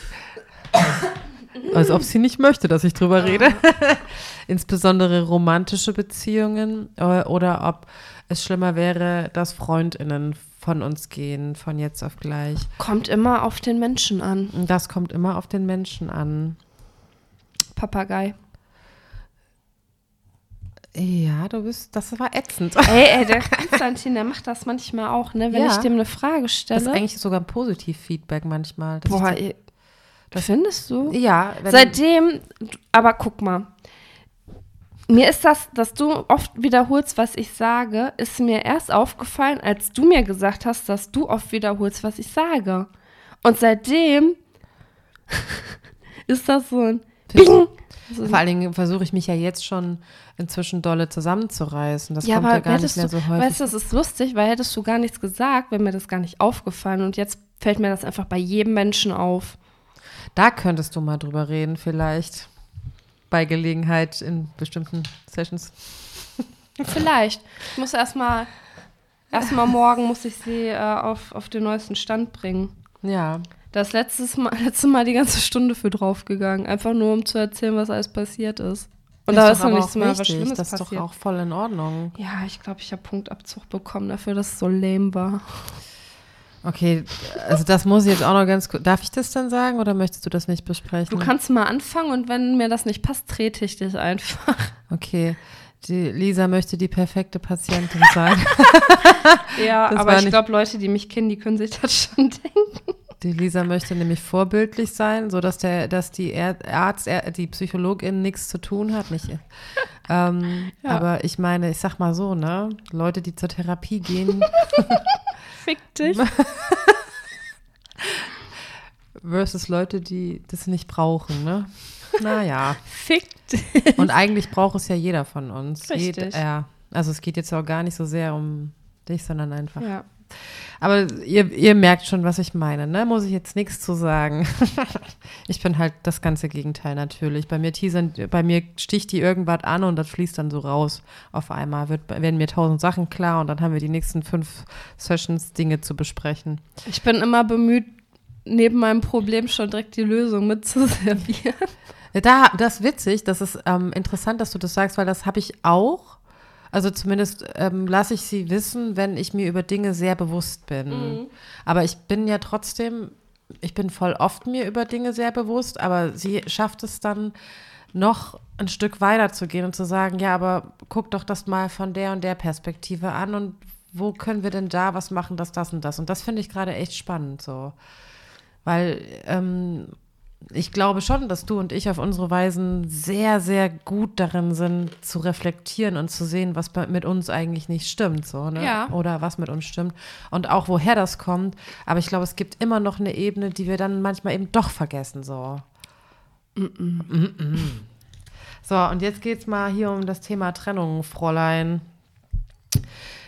Als ob sie nicht möchte, dass ich drüber rede. Insbesondere romantische Beziehungen äh, oder ob es schlimmer wäre, dass Freundinnen von uns gehen, von jetzt auf gleich. Kommt immer auf den Menschen an. Das kommt immer auf den Menschen an. Papagei. Ja, du bist, das war ätzend. Ey, ey, der Konstantin, der macht das manchmal auch, ne? Wenn ja. ich dem eine Frage stelle. Das ist eigentlich sogar ein Positiv-Feedback manchmal. Boah, ey, das findest du? Ja. Seitdem, aber guck mal. Mir ist das, dass du oft wiederholst, was ich sage, ist mir erst aufgefallen, als du mir gesagt hast, dass du oft wiederholst, was ich sage. Und seitdem ist das so ein Bing. Vor allen Dingen versuche ich mich ja jetzt schon inzwischen dolle zusammenzureißen. Das ja, kommt ja gar nicht mehr so häufig. Weißt du, das ist lustig, weil hättest du gar nichts gesagt, wäre mir das gar nicht aufgefallen. Und jetzt fällt mir das einfach bei jedem Menschen auf. Da könntest du mal drüber reden, vielleicht. bei Gelegenheit in bestimmten Sessions. Vielleicht. Ich muss erstmal, erstmal morgen muss ich sie äh, auf, auf den neuesten Stand bringen. Ja. Das letztes Mal, letzte Mal die ganze Stunde für draufgegangen. Einfach nur, um zu erzählen, was alles passiert ist. Und da ist noch nichts mehr was Schlimmes Das ist passiert. doch auch voll in Ordnung. Ja, ich glaube, ich habe Punktabzug bekommen dafür, dass es so lame war. Okay, also das muss ich jetzt auch noch ganz kurz. Darf ich das dann sagen oder möchtest du das nicht besprechen? Du kannst mal anfangen und wenn mir das nicht passt, trete ich dich einfach. Okay. Die Lisa möchte die perfekte Patientin sein. Ja, Das aber ich glaube, Leute, die mich kennen, die können sich das schon denken. Die Lisa möchte nämlich vorbildlich sein, sodass der, dass die Arzt, die Psychologin nichts zu tun hat, nicht. Ähm, Ja. Aber ich meine, ich sag mal so, ne? Leute, die zur Therapie gehen, Fick dich. versus Leute, die das nicht brauchen, ne? Naja. Fick dich. Und eigentlich braucht es ja jeder von uns. Richtig. Jed- ja. Also es geht jetzt auch gar nicht so sehr um dich, sondern einfach. Ja. Aber ihr, ihr merkt schon, was ich meine, ne? Muss ich jetzt nichts zu sagen. ich bin halt das ganze Gegenteil natürlich. Bei mir teasern, bei mir sticht die irgendwas an und das fließt dann so raus. Auf einmal wird, werden mir tausend Sachen klar und dann haben wir die nächsten fünf Sessions Dinge zu besprechen. Ich bin immer bemüht, neben meinem Problem schon direkt die Lösung mitzuservieren. Da, das ist witzig, das ist ähm, interessant, dass du das sagst, weil das habe ich auch. Also zumindest ähm, lasse ich sie wissen, wenn ich mir über Dinge sehr bewusst bin. Aber ich bin ja trotzdem, ich bin voll oft mir über Dinge sehr bewusst, aber sie schafft es dann noch ein Stück weiter zu gehen und zu sagen, ja, aber guck doch das mal von der und der Perspektive an und wo können wir denn da was machen, dass das und das. Und das finde ich gerade echt spannend so. Weil ähm, ich glaube schon, dass du und ich auf unsere Weisen sehr, sehr gut darin sind, zu reflektieren und zu sehen, was mit uns eigentlich nicht stimmt, so, ne? Ja. Oder was mit uns stimmt. Und auch woher das kommt. Aber ich glaube, es gibt immer noch eine Ebene, die wir dann manchmal eben doch vergessen, so. Mm-mm. So, und jetzt geht es mal hier um das Thema Trennung, Fräulein.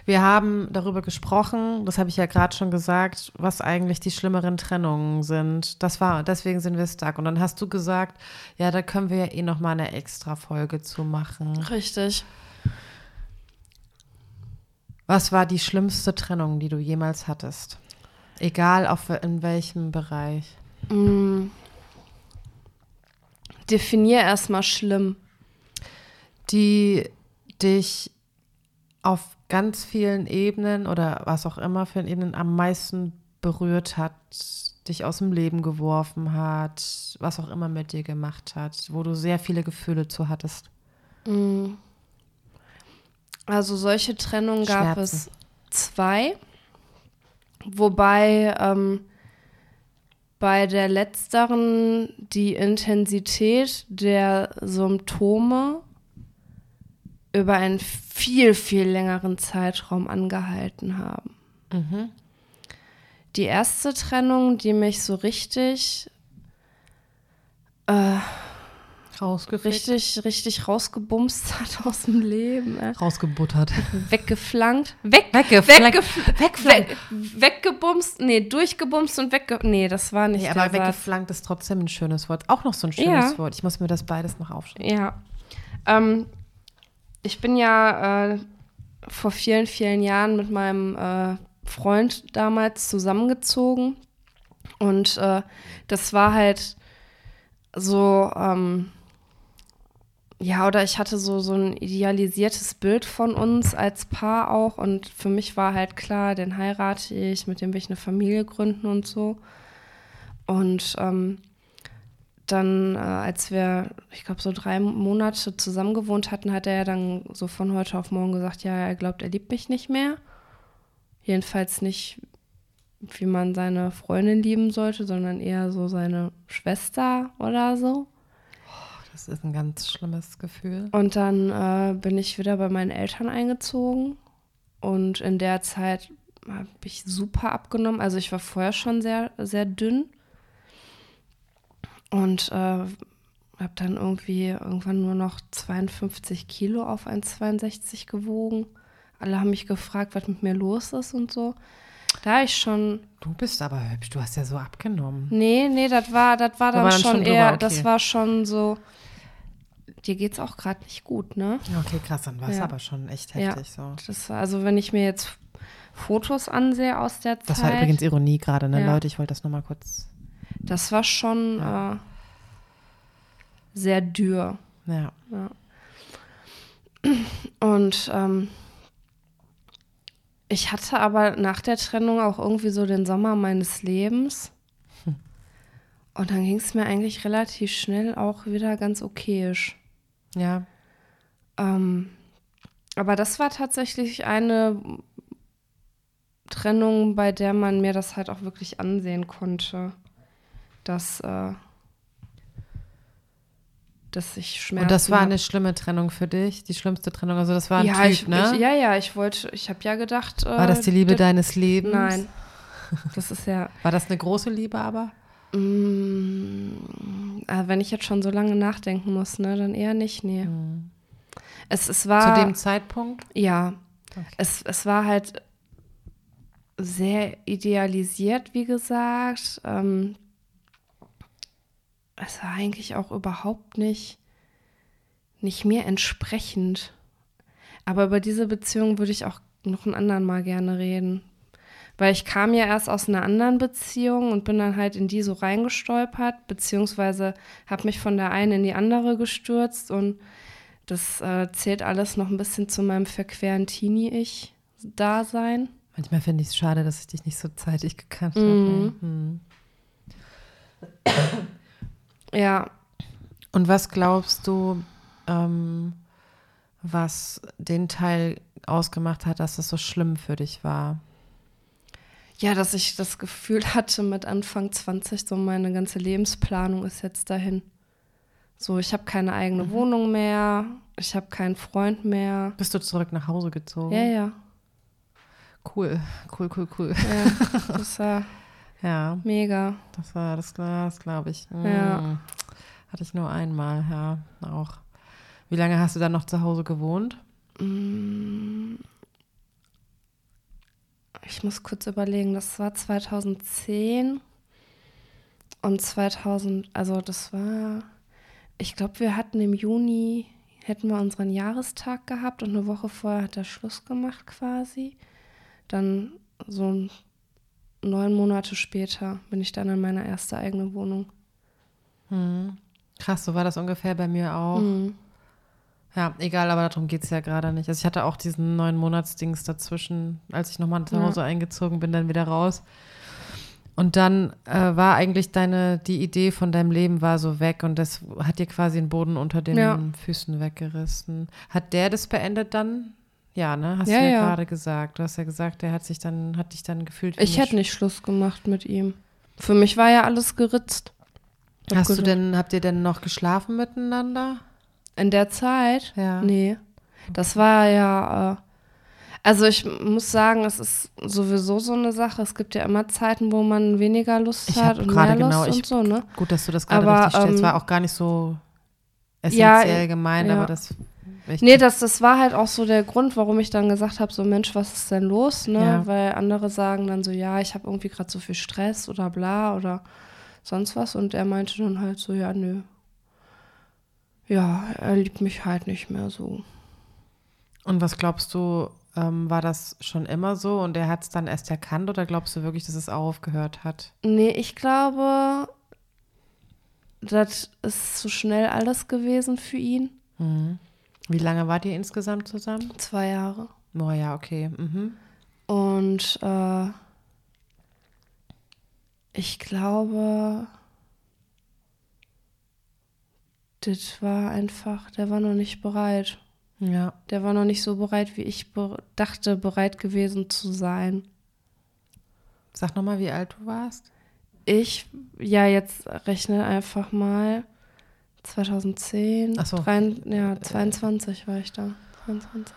Wir haben darüber gesprochen, das habe ich ja gerade schon gesagt, was eigentlich die schlimmeren Trennungen sind. Das war, deswegen sind wir stuck. Und dann hast du gesagt, ja, da können wir ja eh noch mal eine extra Folge zu machen. Richtig. Was war die schlimmste Trennung, die du jemals hattest? Egal auf in welchem Bereich. Mm. Definier erstmal schlimm. Die dich auf ganz vielen Ebenen oder was auch immer für Ebenen am meisten berührt hat, dich aus dem Leben geworfen hat, was auch immer mit dir gemacht hat, wo du sehr viele Gefühle zu hattest. Mm. Also solche Trennungen gab es Schmerzen. zwei, wobei ähm, bei der letzteren die Intensität der Symptome über einen viel, viel längeren Zeitraum angehalten haben. Mhm. Die erste Trennung, die mich so richtig, Rausgefickt. richtig, richtig rausgebumst hat aus dem Leben. Äh. Rausgebuttert. Weggeflankt. Weg, Weggeflankt. weggef Wegflankt. weg, weggebumst. Nee, durchgebumst und wegge... Nee, das war nicht Nee, aber Satz. weggeflankt ist trotzdem ein schönes Wort. Auch noch so ein schönes Ja. Wort. Ich muss mir das beides noch aufschreiben. Ja. Ähm, ich bin ja äh, vor vielen, vielen Jahren mit meinem äh, Freund damals zusammengezogen. Und äh, das war halt so, ähm, ja, oder ich hatte so, so ein idealisiertes Bild von uns als Paar auch. Und für mich war halt klar, den heirate ich, mit dem will ich eine Familie gründen und so. Und ähm, dann, äh, als wir, ich glaube, so drei Monate zusammen gewohnt hatten, hat er ja dann so von heute auf morgen gesagt, ja, er glaubt, er liebt mich nicht mehr. Jedenfalls nicht, wie man seine Freundin lieben sollte, sondern eher so seine Schwester oder so. Das ist ein ganz schlimmes Gefühl. Und dann äh, bin ich wieder bei meinen Eltern eingezogen. Und in der Zeit habe ich super abgenommen. Also ich war vorher schon sehr, sehr dünn. Und äh, habe dann irgendwie irgendwann nur noch 52 Kilo auf 1,62 gewogen. Alle haben mich gefragt, was mit mir los ist und so. Da ich schon Du bist aber hübsch. Du hast ja so abgenommen. Nee, nee, das war, das war dann, war dann schon schon eher, okay. das war schon so, dir geht's auch gerade nicht gut, ne? Okay, krass, dann war es Ja. aber schon echt Ja. heftig so. Das, also wenn ich mir jetzt Fotos ansehe aus der Zeit, Das war übrigens Ironie gerade, ne, Ja. Leute? Ich wollte das nur mal kurz. Das war schon Ja. äh, sehr dürr. Ja. Und ähm, ich hatte aber nach der Trennung auch irgendwie so den Sommer meines Lebens. Hm. Und dann ging es mir eigentlich relativ schnell auch wieder ganz okayisch. Ja. Ähm, aber das war tatsächlich eine Trennung, bei der man mir das halt auch wirklich ansehen konnte, dass, äh, dass ich Schmerzen Und das war eine schlimme Trennung für dich, die schlimmste Trennung. Also das war ein ja, Typ, ich, ne? ich, ja, ja, ich wollte, ich habe ja gedacht. Äh, war das die Liebe deines Lebens? Nein. Das ist ja. War das eine große Liebe aber? Mm, äh, wenn ich jetzt schon so lange nachdenken muss, ne, dann eher nicht, nee. Es, es war. Zu dem Zeitpunkt? Ja. Okay. Es, es war halt sehr idealisiert, wie gesagt. Ähm, es war eigentlich auch überhaupt nicht, nicht mir entsprechend. Aber über diese Beziehung würde ich auch noch ein anderen Mal gerne reden. Weil ich kam ja erst aus einer anderen Beziehung und bin dann halt in die so reingestolpert, beziehungsweise habe mich von der einen in die andere gestürzt und das äh, zählt alles noch ein bisschen zu meinem verqueren Teenie-Ich-Dasein. Manchmal finde ich es schade, dass ich dich nicht so zeitig gekannt Mhm. habe. Hm. Ja, Und was glaubst du, ähm, was den Teil ausgemacht hat, dass das so schlimm für dich war? ja, dass ich das Gefühl hatte mit Anfang 20, so meine ganze Lebensplanung ist jetzt dahin. So, ich habe keine eigene Wohnung mehr, ich habe keinen Freund mehr. Bist du zurück nach Hause gezogen? Ja, ja, Cool, cool, cool, cool. ja, das war Ja, mega. das war das, das glaube ich. Mm. Ja. Hatte ich nur einmal, ja, auch. Wie lange hast du dann noch zu Hause gewohnt? Ich muss kurz überlegen, das war 2010 und 2000, also das war, ich glaube, wir hatten im Juni, hätten wir unseren Jahrestag gehabt und eine Woche vorher hat er Schluss gemacht quasi. Dann so neun Monate später bin ich dann in meine erste eigene Wohnung. Hm. Krass, so war das ungefähr bei mir auch. Mhm. Ja, egal, aber darum geht es ja gerade nicht. Also ich hatte auch diesen neun Monatsdings dazwischen, als ich nochmal zu Ja. Hause eingezogen bin, dann wieder raus. Und dann äh, war eigentlich deine, die Idee von deinem Leben war so weg und das hat dir quasi den Boden unter den Ja. Füßen weggerissen. Hat der das beendet dann? Ja, ne? Hast Ja, du ja, ja. gerade gesagt. Du hast ja gesagt, der hat sich dann, hat dich dann gefühlt. Ich hätte nicht Schluss gemacht mit ihm. Für mich war ja alles geritzt. Hast du gedacht- denn, habt ihr denn noch geschlafen miteinander? In der Zeit? Ja. Nee. Das war ja, äh, also ich muss sagen, es ist sowieso so eine Sache. Es gibt ja immer Zeiten, wo man weniger Lust Ich hat und gerade mehr Lust genau- und ich- so, ne? Gut, dass du das gerade Aber, richtig stellst. ähm, war auch gar nicht so Ja, essentiell gemeint, ja. aber das. Ich, Nee, das, das war halt auch so der Grund, warum ich dann gesagt habe, so Mensch, was ist denn los, ne? Ja. Weil andere sagen dann so, ja, ich habe irgendwie gerade so viel Stress oder bla oder sonst was. Und er meinte dann halt so, ja, nö. Ja, er liebt mich halt nicht mehr so. Und was glaubst du, ähm, war das schon immer so und er hat es dann erst erkannt oder glaubst du wirklich, dass es aufgehört hat? Nee, ich glaube, das ist zu schnell alles gewesen für ihn. Mhm. Wie lange wart ihr insgesamt zusammen? Zwei Jahre. Oh ja, okay. Mhm. Und äh, ich glaube, das war einfach, der war noch nicht bereit. Ja. Der war noch nicht so bereit, wie ich be dachte, bereit gewesen zu sein. Sag nochmal, wie alt du warst. Ich, ja, jetzt rechne einfach mal. 2010, Ach so. drein- ja, 22 war ich da. 22.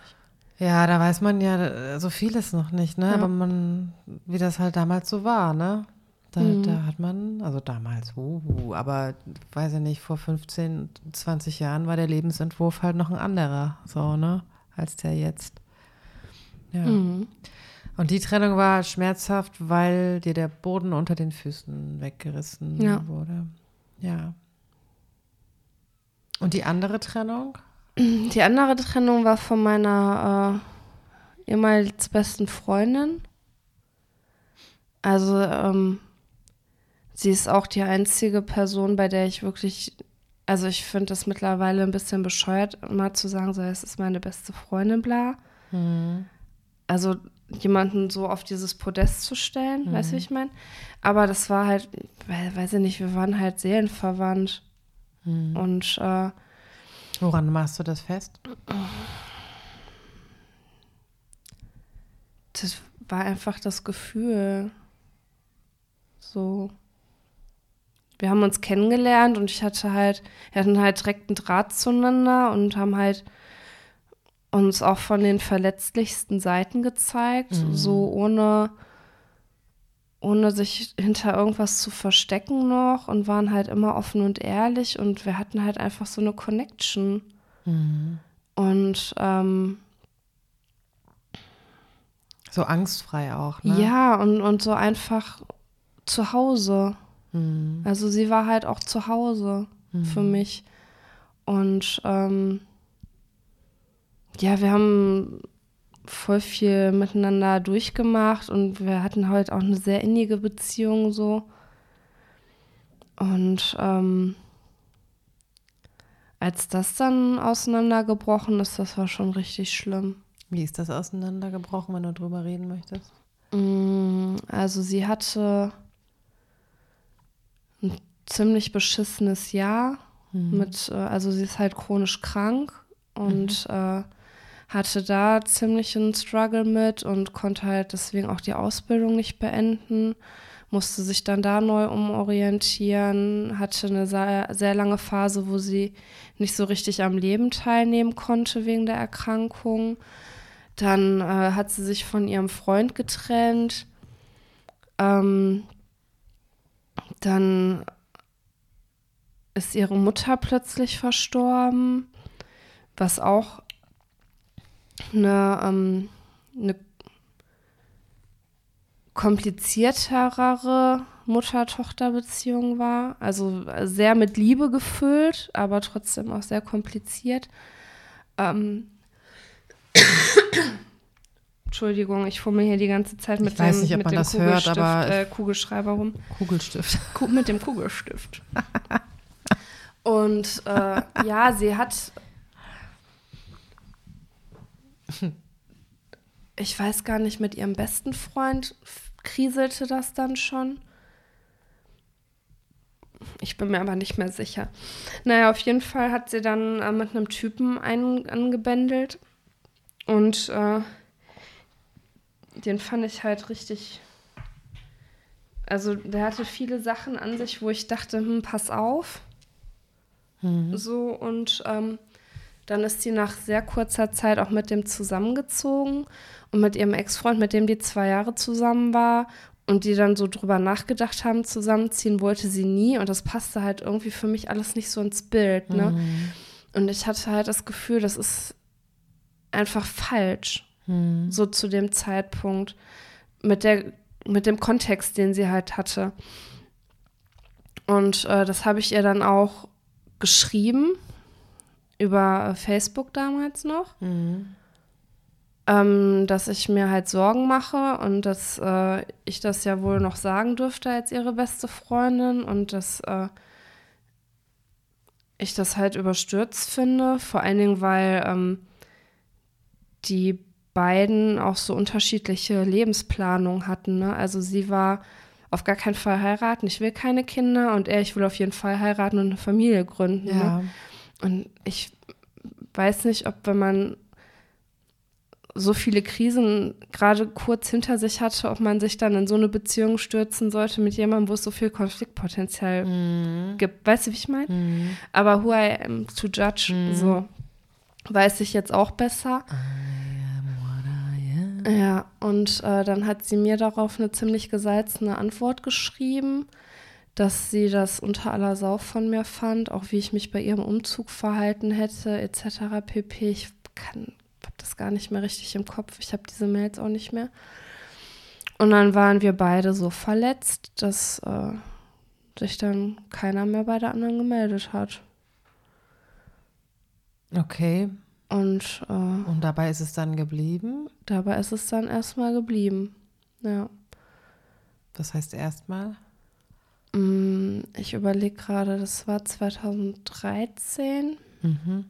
Ja, da weiß man ja äh, so vieles noch nicht, ne? Ja. Aber man, wie das halt damals so war, ne? Da, Mhm. da hat man, also damals, uh, aber weiß ich nicht, vor 15, 20 Jahren war der Lebensentwurf halt noch ein anderer, so, ne? Als der jetzt. Ja. Mhm. Und die Trennung war schmerzhaft, weil dir der Boden unter den Füßen weggerissen Ja. wurde. Ja. Und die andere Trennung? Die andere Trennung war von meiner äh, ehemals besten Freundin. Also, ähm, sie ist auch die einzige Person, bei der ich wirklich, also ich finde das mittlerweile ein bisschen bescheuert, mal zu sagen, so, es ist meine beste Freundin, bla. Mhm. Also jemanden so auf dieses Podest zu stellen, weißt du, wie ich meine? Aber das war halt, we- weiß ich nicht, wir waren halt seelenverwandt. Und äh, Woran machst du das fest? das war einfach das Gefühl. So. Wir haben uns kennengelernt und ich hatte halt, wir hatten halt direkt einen Draht zueinander und haben halt uns auch von den verletzlichsten Seiten gezeigt, so ohne, ohne sich hinter irgendwas zu verstecken noch und waren halt immer offen und ehrlich und wir hatten halt einfach so eine Connection. Und ähm, So angstfrei auch, ne? Ja, und, und so einfach zu Hause. Also sie war halt auch zu Hause für mich. Und ähm, ja, wir haben voll viel miteinander durchgemacht und wir hatten halt auch eine sehr innige Beziehung so. Und ähm, als das dann auseinandergebrochen ist, das war schon richtig schlimm. Wie ist das auseinandergebrochen, wenn du drüber reden möchtest? Mm, Also sie hatte ein ziemlich beschissenes Jahr mit, äh, also sie ist halt chronisch krank und äh, hatte da ziemlich einen Struggle mit und konnte halt deswegen auch die Ausbildung nicht beenden, musste sich dann da neu umorientieren, hatte eine sehr, sehr lange Phase, wo sie nicht so richtig am Leben teilnehmen konnte wegen der Erkrankung. Dann äh, hat sie sich von ihrem Freund getrennt. Ähm, dann ist ihre Mutter plötzlich verstorben, was auch eine, ähm, eine kompliziertere Mutter-Tochter-Beziehung war. Also sehr mit Liebe gefüllt, aber trotzdem auch sehr kompliziert. Ähm, Entschuldigung, ich fummel hier die ganze Zeit mit Ich weiß dem, nicht, ob man das hört, Kugelstift, aber- äh, Kugelschreiber rum. Kugelstift. Ku- mit dem Kugelstift. Und äh, ja, sie hat. Ich weiß gar nicht, mit ihrem besten Freund kriselte das dann schon. Ich bin mir aber nicht mehr sicher. Naja, auf jeden Fall hat sie dann äh, mit einem Typen ein, angebändelt. Und äh, den fand ich halt richtig also der hatte viele Sachen an sich, wo ich dachte, hm, pass auf. So, und ähm, dann ist sie nach sehr kurzer Zeit auch mit dem zusammengezogen und mit ihrem Ex-Freund, mit dem die zwei Jahre zusammen war und die dann so drüber nachgedacht haben, zusammenziehen wollte sie nie und das passte halt irgendwie für mich alles nicht so ins Bild, ne? Und ich hatte halt das Gefühl, das ist einfach falsch, so zu dem Zeitpunkt mit der mit dem Kontext, den sie halt hatte. Und äh, das habe ich ihr dann auch geschrieben über Facebook damals noch, ähm, dass ich mir halt Sorgen mache und dass äh, ich das ja wohl noch sagen dürfte als ihre beste Freundin und dass äh, ich das halt überstürzt finde, vor allen Dingen, weil ähm, die beiden auch so unterschiedliche Lebensplanungen hatten. Ne? Also sie war auf gar keinen Fall heiraten, ich will keine Kinder und er, ich will auf jeden Fall heiraten und eine Familie gründen. Ne? Und ich weiß nicht, ob wenn man so viele Krisen gerade kurz hinter sich hatte, ob man sich dann in so eine Beziehung stürzen sollte mit jemandem, wo es so viel Konfliktpotenzial gibt. Weißt du, wie ich meine? Aber who I am to judge, so weiß ich jetzt auch besser. Ja, und äh, dann hat sie mir darauf eine ziemlich gesalzene Antwort geschrieben, dass sie das unter aller Sau von mir fand, auch wie ich mich bei ihrem Umzug verhalten hätte, etc. pp. Ich kann, habe das gar nicht mehr richtig im Kopf. Ich habe diese Mails auch nicht mehr. Und dann waren wir beide so verletzt, dass äh, sich dann keiner mehr bei der anderen gemeldet hat. Okay. Und äh, Und dabei ist es dann geblieben? dabei ist es dann erstmal geblieben. Ja. Das heißt erstmal? Mm, Ich überlege gerade, das war 2013 Mhm.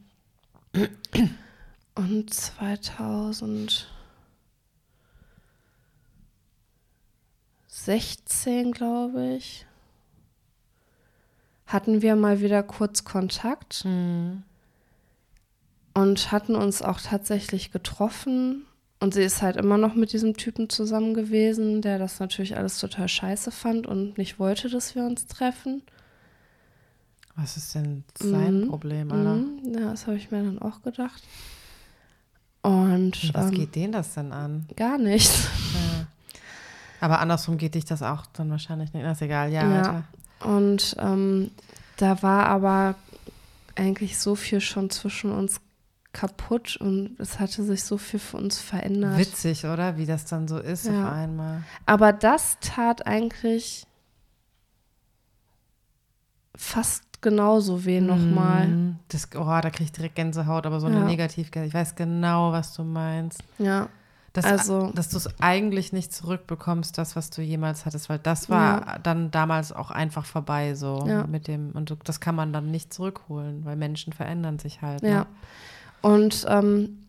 und 2016, glaube ich, hatten wir mal wieder kurz Kontakt Mhm. und hatten uns auch tatsächlich getroffen. Und sie ist halt immer noch mit diesem Typen zusammen gewesen, der das natürlich alles total scheiße fand und nicht wollte, dass wir uns treffen. Was ist denn sein Mhm. Problem, Alter? Mhm, ja, das habe ich mir dann auch gedacht. Und Und Was ähm, geht den das denn an? gar nichts. Ja. Aber andersrum geht dich das auch dann wahrscheinlich nicht. Das ist egal, ja. Ja. Und ähm, da war aber eigentlich so viel schon zwischen uns kaputt und es hatte sich so viel für uns verändert. Witzig, oder? Wie das dann so ist Ja. auf einmal. Aber das tat eigentlich fast genauso weh nochmal. Mhm. Das, oh, da kriege ich direkt Gänsehaut, aber so eine Ja. Negativgänsehaut. Ich weiß genau, was du meinst. Ja, Das, Also- dass du es eigentlich nicht zurückbekommst, das, was du jemals hattest, weil das war dann damals auch einfach vorbei so Ja. mit dem und das kann man dann nicht zurückholen, weil Menschen verändern sich halt. ja. Ne? Und ähm,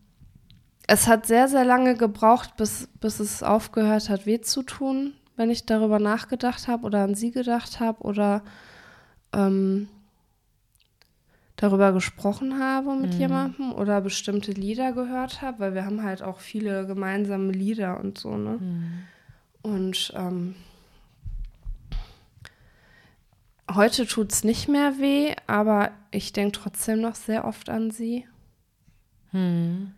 es hat sehr, sehr lange gebraucht, bis, bis es aufgehört hat, weh zu tun, wenn ich darüber nachgedacht habe oder an sie gedacht habe oder ähm, darüber gesprochen habe mit jemandem oder bestimmte Lieder gehört habe, weil wir haben halt auch viele gemeinsame Lieder und so, ne? Und ähm, heute tut es nicht mehr weh, aber ich denke trotzdem noch sehr oft an sie. Hm.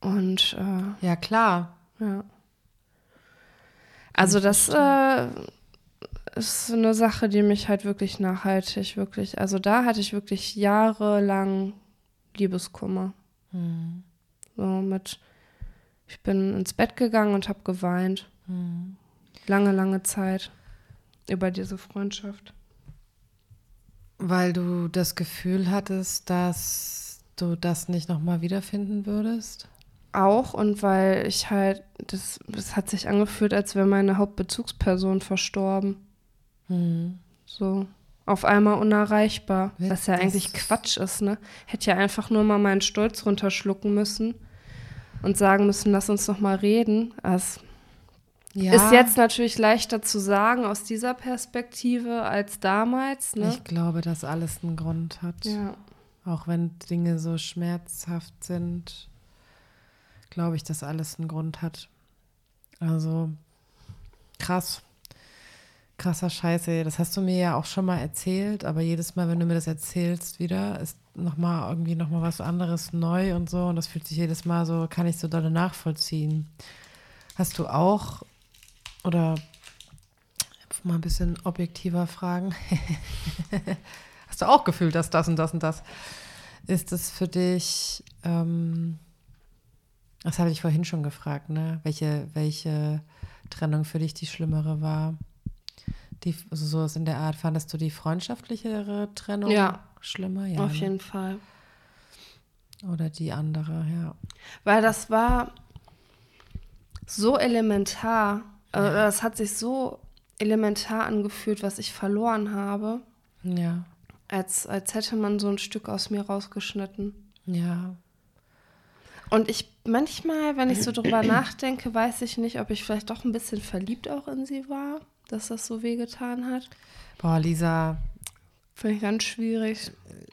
Und äh, Ja, klar. ja. Also das äh, ist eine Sache, die mich halt wirklich nachhaltig, wirklich, also da hatte ich wirklich jahrelang Liebeskummer. Hm. So mit, ich bin ins Bett gegangen und habe geweint. Hm. Lange, lange Zeit über diese Freundschaft. Weil du das Gefühl hattest, dass du das nicht nochmal wiederfinden würdest? Auch und weil ich halt, das, das hat sich angefühlt, als wäre meine Hauptbezugsperson verstorben. Hm. So auf einmal unerreichbar. Wird Was ja eigentlich Quatsch ist, ne? Hätte ja einfach nur mal meinen Stolz runterschlucken müssen und sagen müssen, lass uns noch mal reden. Das Ja, ist jetzt natürlich leichter zu sagen aus dieser Perspektive als damals, ne? Ich glaube, dass alles einen Grund hat. ja. Auch wenn Dinge so schmerzhaft sind, glaube ich, dass alles einen Grund hat. Also krass. Krasser Scheiße. Das hast du mir ja auch schon mal erzählt, aber jedes Mal, wenn du mir das erzählst, wieder ist nochmal irgendwie nochmal was anderes neu und so. Und das fühlt sich jedes Mal so, kann ich so dolle nachvollziehen. Hast du auch, oder mal ein bisschen objektiver fragen, du auch gefühlt, dass das und das und das? Ist es für dich, ähm, das habe ich vorhin schon gefragt, ne? Welche, welche Trennung für dich die schlimmere war? Die, also sowas in der Art, fandest du die freundschaftlichere Trennung Ja. schlimmer? Ja. Auf ne? jeden Fall. Oder die andere, ja. Weil das war so elementar, äh, das hat sich so elementar angefühlt, was ich verloren habe, Ja, als, als hätte man so ein Stück aus mir rausgeschnitten. ja. Und ich manchmal, wenn ich so drüber nachdenke, weiß ich nicht, ob ich vielleicht doch ein bisschen verliebt auch in sie war, dass das so wehgetan hat. Boah, Lisa, Finde ich ganz schwierig.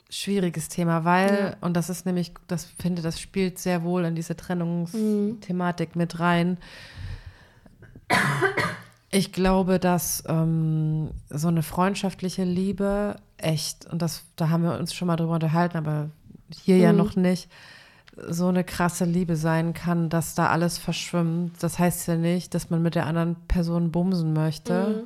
schwieriges Thema, weil, Ja. und das ist nämlich, das finde, das spielt sehr wohl in diese Trennungsthematik mit rein. Ich glaube, dass ähm, so eine freundschaftliche Liebe echt, und das, da haben wir uns schon mal drüber unterhalten, aber hier ja Mhm. noch nicht, so eine krasse Liebe sein kann, dass da alles verschwimmt. Das heißt ja nicht, dass man mit der anderen Person bumsen möchte.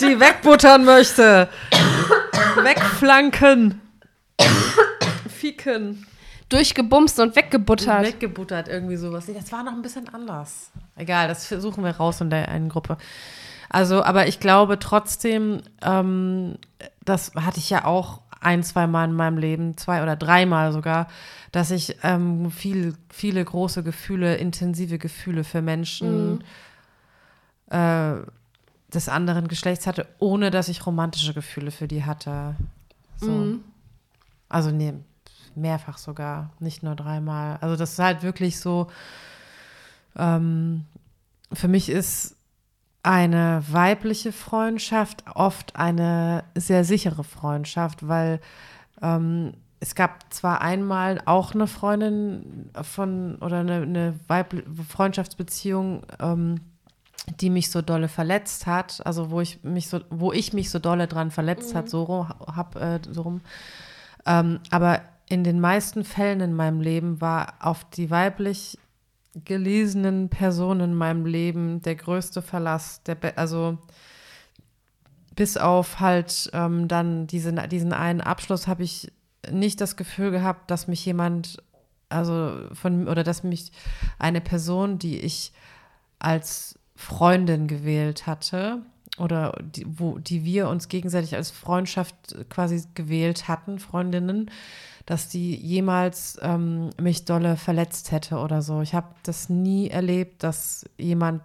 Die wegbuttern möchte. Wegflanken. Ficken. Durchgebumst und weggebuttert. Weggebuttert, irgendwie sowas. Nee, Das war noch ein bisschen anders. Egal, das suchen wir raus in der einen Gruppe. Also, aber ich glaube trotzdem, ähm, das hatte ich ja auch ein, zwei Mal in meinem Leben, zwei oder dreimal sogar, dass ich ähm, viel, viele große Gefühle, intensive Gefühle für Menschen äh, des anderen Geschlechts hatte, ohne dass ich romantische Gefühle für die hatte. So. Also nee, mehrfach sogar, nicht nur dreimal. Also das ist halt wirklich so, ähm, für mich ist eine weibliche Freundschaft oft eine sehr sichere Freundschaft, weil ähm, es gab zwar einmal auch eine Freundin von oder eine, eine Weib Freundschaftsbeziehung, ähm, die mich so dolle verletzt hat, also wo ich mich so, wo ich mich so dolle dran verletzt hat, so rum, hab, äh, so rum. Ähm, aber in den meisten Fällen in meinem Leben war auf die weiblich gelesenen Personen in meinem Leben der größte Verlass, der also bis auf halt ähm, dann diesen, diesen einen Abschluss habe ich nicht das Gefühl gehabt, dass mich jemand, also von, oder dass mich eine Person, die ich als Freundin gewählt hatte, oder die, wo, die wir uns gegenseitig als Freundschaft quasi gewählt hatten, Freundinnen, dass die jemals ähm, mich dolle verletzt hätte oder so. Ich habe das nie erlebt, dass jemand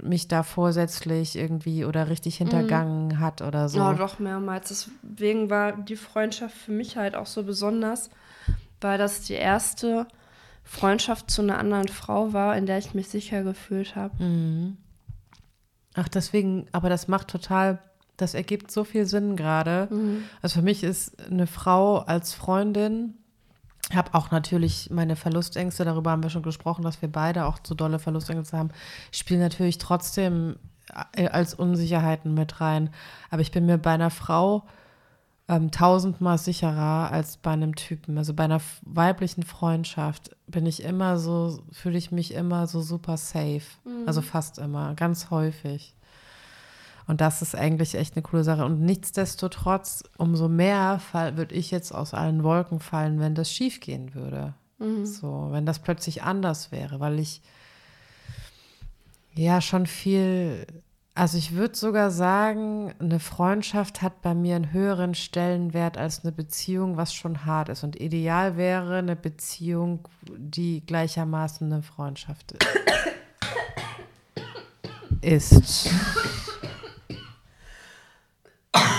mich da vorsätzlich irgendwie oder richtig hintergangen hat oder so. Ja, doch mehrmals. Deswegen war die Freundschaft für mich halt auch so besonders, weil das die erste Freundschaft zu einer anderen Frau war, in der ich mich sicher gefühlt habe. Mhm. Ach, deswegen, aber das macht total, das ergibt so viel Sinn gerade. Also für mich ist eine Frau als Freundin, ich habe auch natürlich meine Verlustängste, darüber haben wir schon gesprochen, dass wir beide auch so dolle Verlustängste haben, spielen natürlich trotzdem äh, als Unsicherheiten mit rein. Aber ich bin mir bei einer Frau ähm, tausendmal sicherer als bei einem Typen. Also bei einer weiblichen Freundschaft bin ich immer so, fühle ich mich immer so super safe. Also fast immer, ganz häufig. Und das ist eigentlich echt eine coole Sache. Und nichtsdestotrotz, umso mehr würde ich jetzt aus allen Wolken fallen, wenn das schief gehen würde. So, wenn das plötzlich anders wäre, weil ich ja schon viel, also ich würde sogar sagen, eine Freundschaft hat bei mir einen höheren Stellenwert als eine Beziehung, was schon hart ist. Und ideal wäre eine Beziehung, die gleichermaßen eine Freundschaft ist.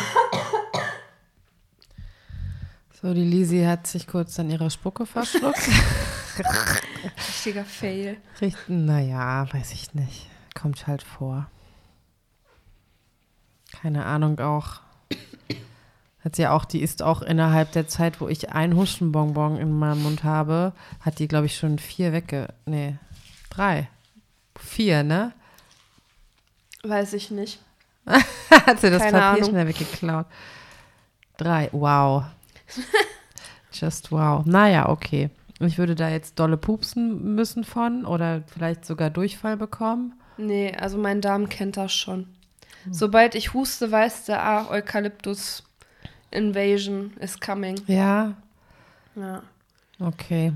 So, die Lisi hat sich kurz an ihrer Spucke verschluckt. Richtiger Fail. Richten, naja, weiß ich nicht. Kommt halt vor. Keine Ahnung auch. Hat sie auch, die ist auch innerhalb der Zeit, wo ich ein Huschenbonbon in meinem Mund habe, hat die, glaube ich, schon vier wegge. Nee, drei. Vier, ne? Weiß ich nicht. hat sie das Keine Papier Ahnung. schnell weggeklaut. Drei, wow. Just wow. Naja, okay. Ich würde da jetzt dolle pupsen müssen von oder vielleicht sogar Durchfall bekommen. Nee, also mein Darm kennt das schon. Sobald ich huste, weiß der, ah, Eukalyptus Invasion is coming. Ja, Ja. okay.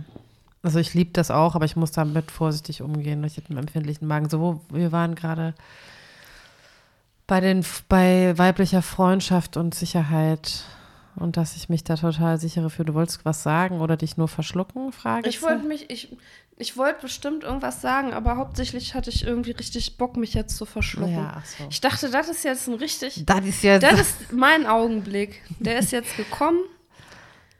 Also ich liebe das auch, aber ich muss damit vorsichtig umgehen. Ich habe einen empfindlichen Magen. So, wo- wir waren gerade bei den bei weiblicher Freundschaft und Sicherheit und dass ich mich da total sichere fühle. Du wolltest was sagen oder dich nur verschlucken? Frage Ich wollte mich, ich, ich wollte bestimmt irgendwas sagen, aber hauptsächlich hatte ich irgendwie richtig Bock, mich jetzt zu verschlucken. Ja, so. Ich dachte, das ist jetzt ein richtig. Das ist ja, Das ist mein Augenblick. Der ist jetzt gekommen.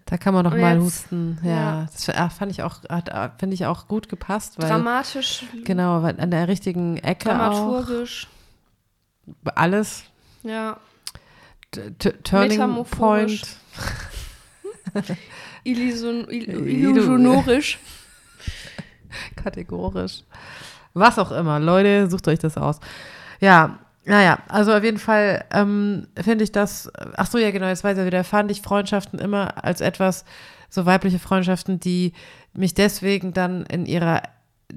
da kann man noch Und mal jetzt- husten. Ja, ja. das ah, fand ich auch, hat, ah, finde ich auch gut gepasst, weil Dramatisch, genau, weil an der richtigen Ecke dramaturgisch. auch alles Ja. T- Turning. Point. Illison, ill- Illu- illusionorisch. kategorisch. Was auch immer. Leute, sucht euch das aus. Ja, naja, also auf jeden Fall ähm, finde ich das, ach so, ja genau, jetzt weiß ich wieder, fand ich Freundschaften immer als etwas, so weibliche Freundschaften, die mich deswegen dann in ihrer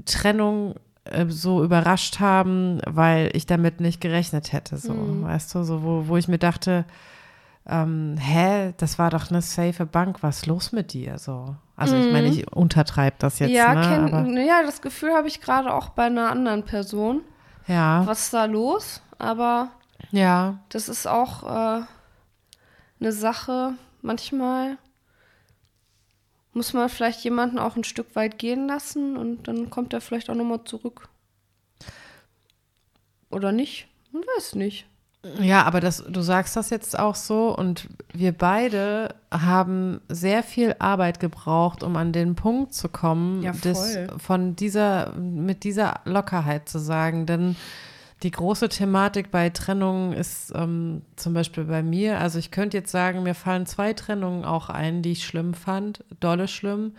Trennung äh, so überrascht haben, weil ich damit nicht gerechnet hätte, so, weißt du, so, wo, wo ich mir dachte, ähm, hä, das war doch eine safe Bank, was ist los mit dir, so. Also ich meine, ich untertreibe das jetzt, ja, ne, aber, kenn, ja, das Gefühl habe ich gerade auch bei einer anderen Person. ja. Was ist da los? aber Ja. das ist auch äh, eine Sache. Manchmal muss man vielleicht jemanden auch ein Stück weit gehen lassen und dann kommt er vielleicht auch nochmal zurück. Oder nicht? Man weiß nicht. Ja, aber das, du sagst das jetzt auch so und wir beide haben sehr viel Arbeit gebraucht, um an den Punkt zu kommen, Ja, des, von dieser, mit dieser Lockerheit zu sagen. Denn die große Thematik bei Trennungen ist ähm, zum Beispiel bei mir, also ich könnte jetzt sagen, mir fallen zwei Trennungen auch ein, die ich schlimm fand, dolle schlimm.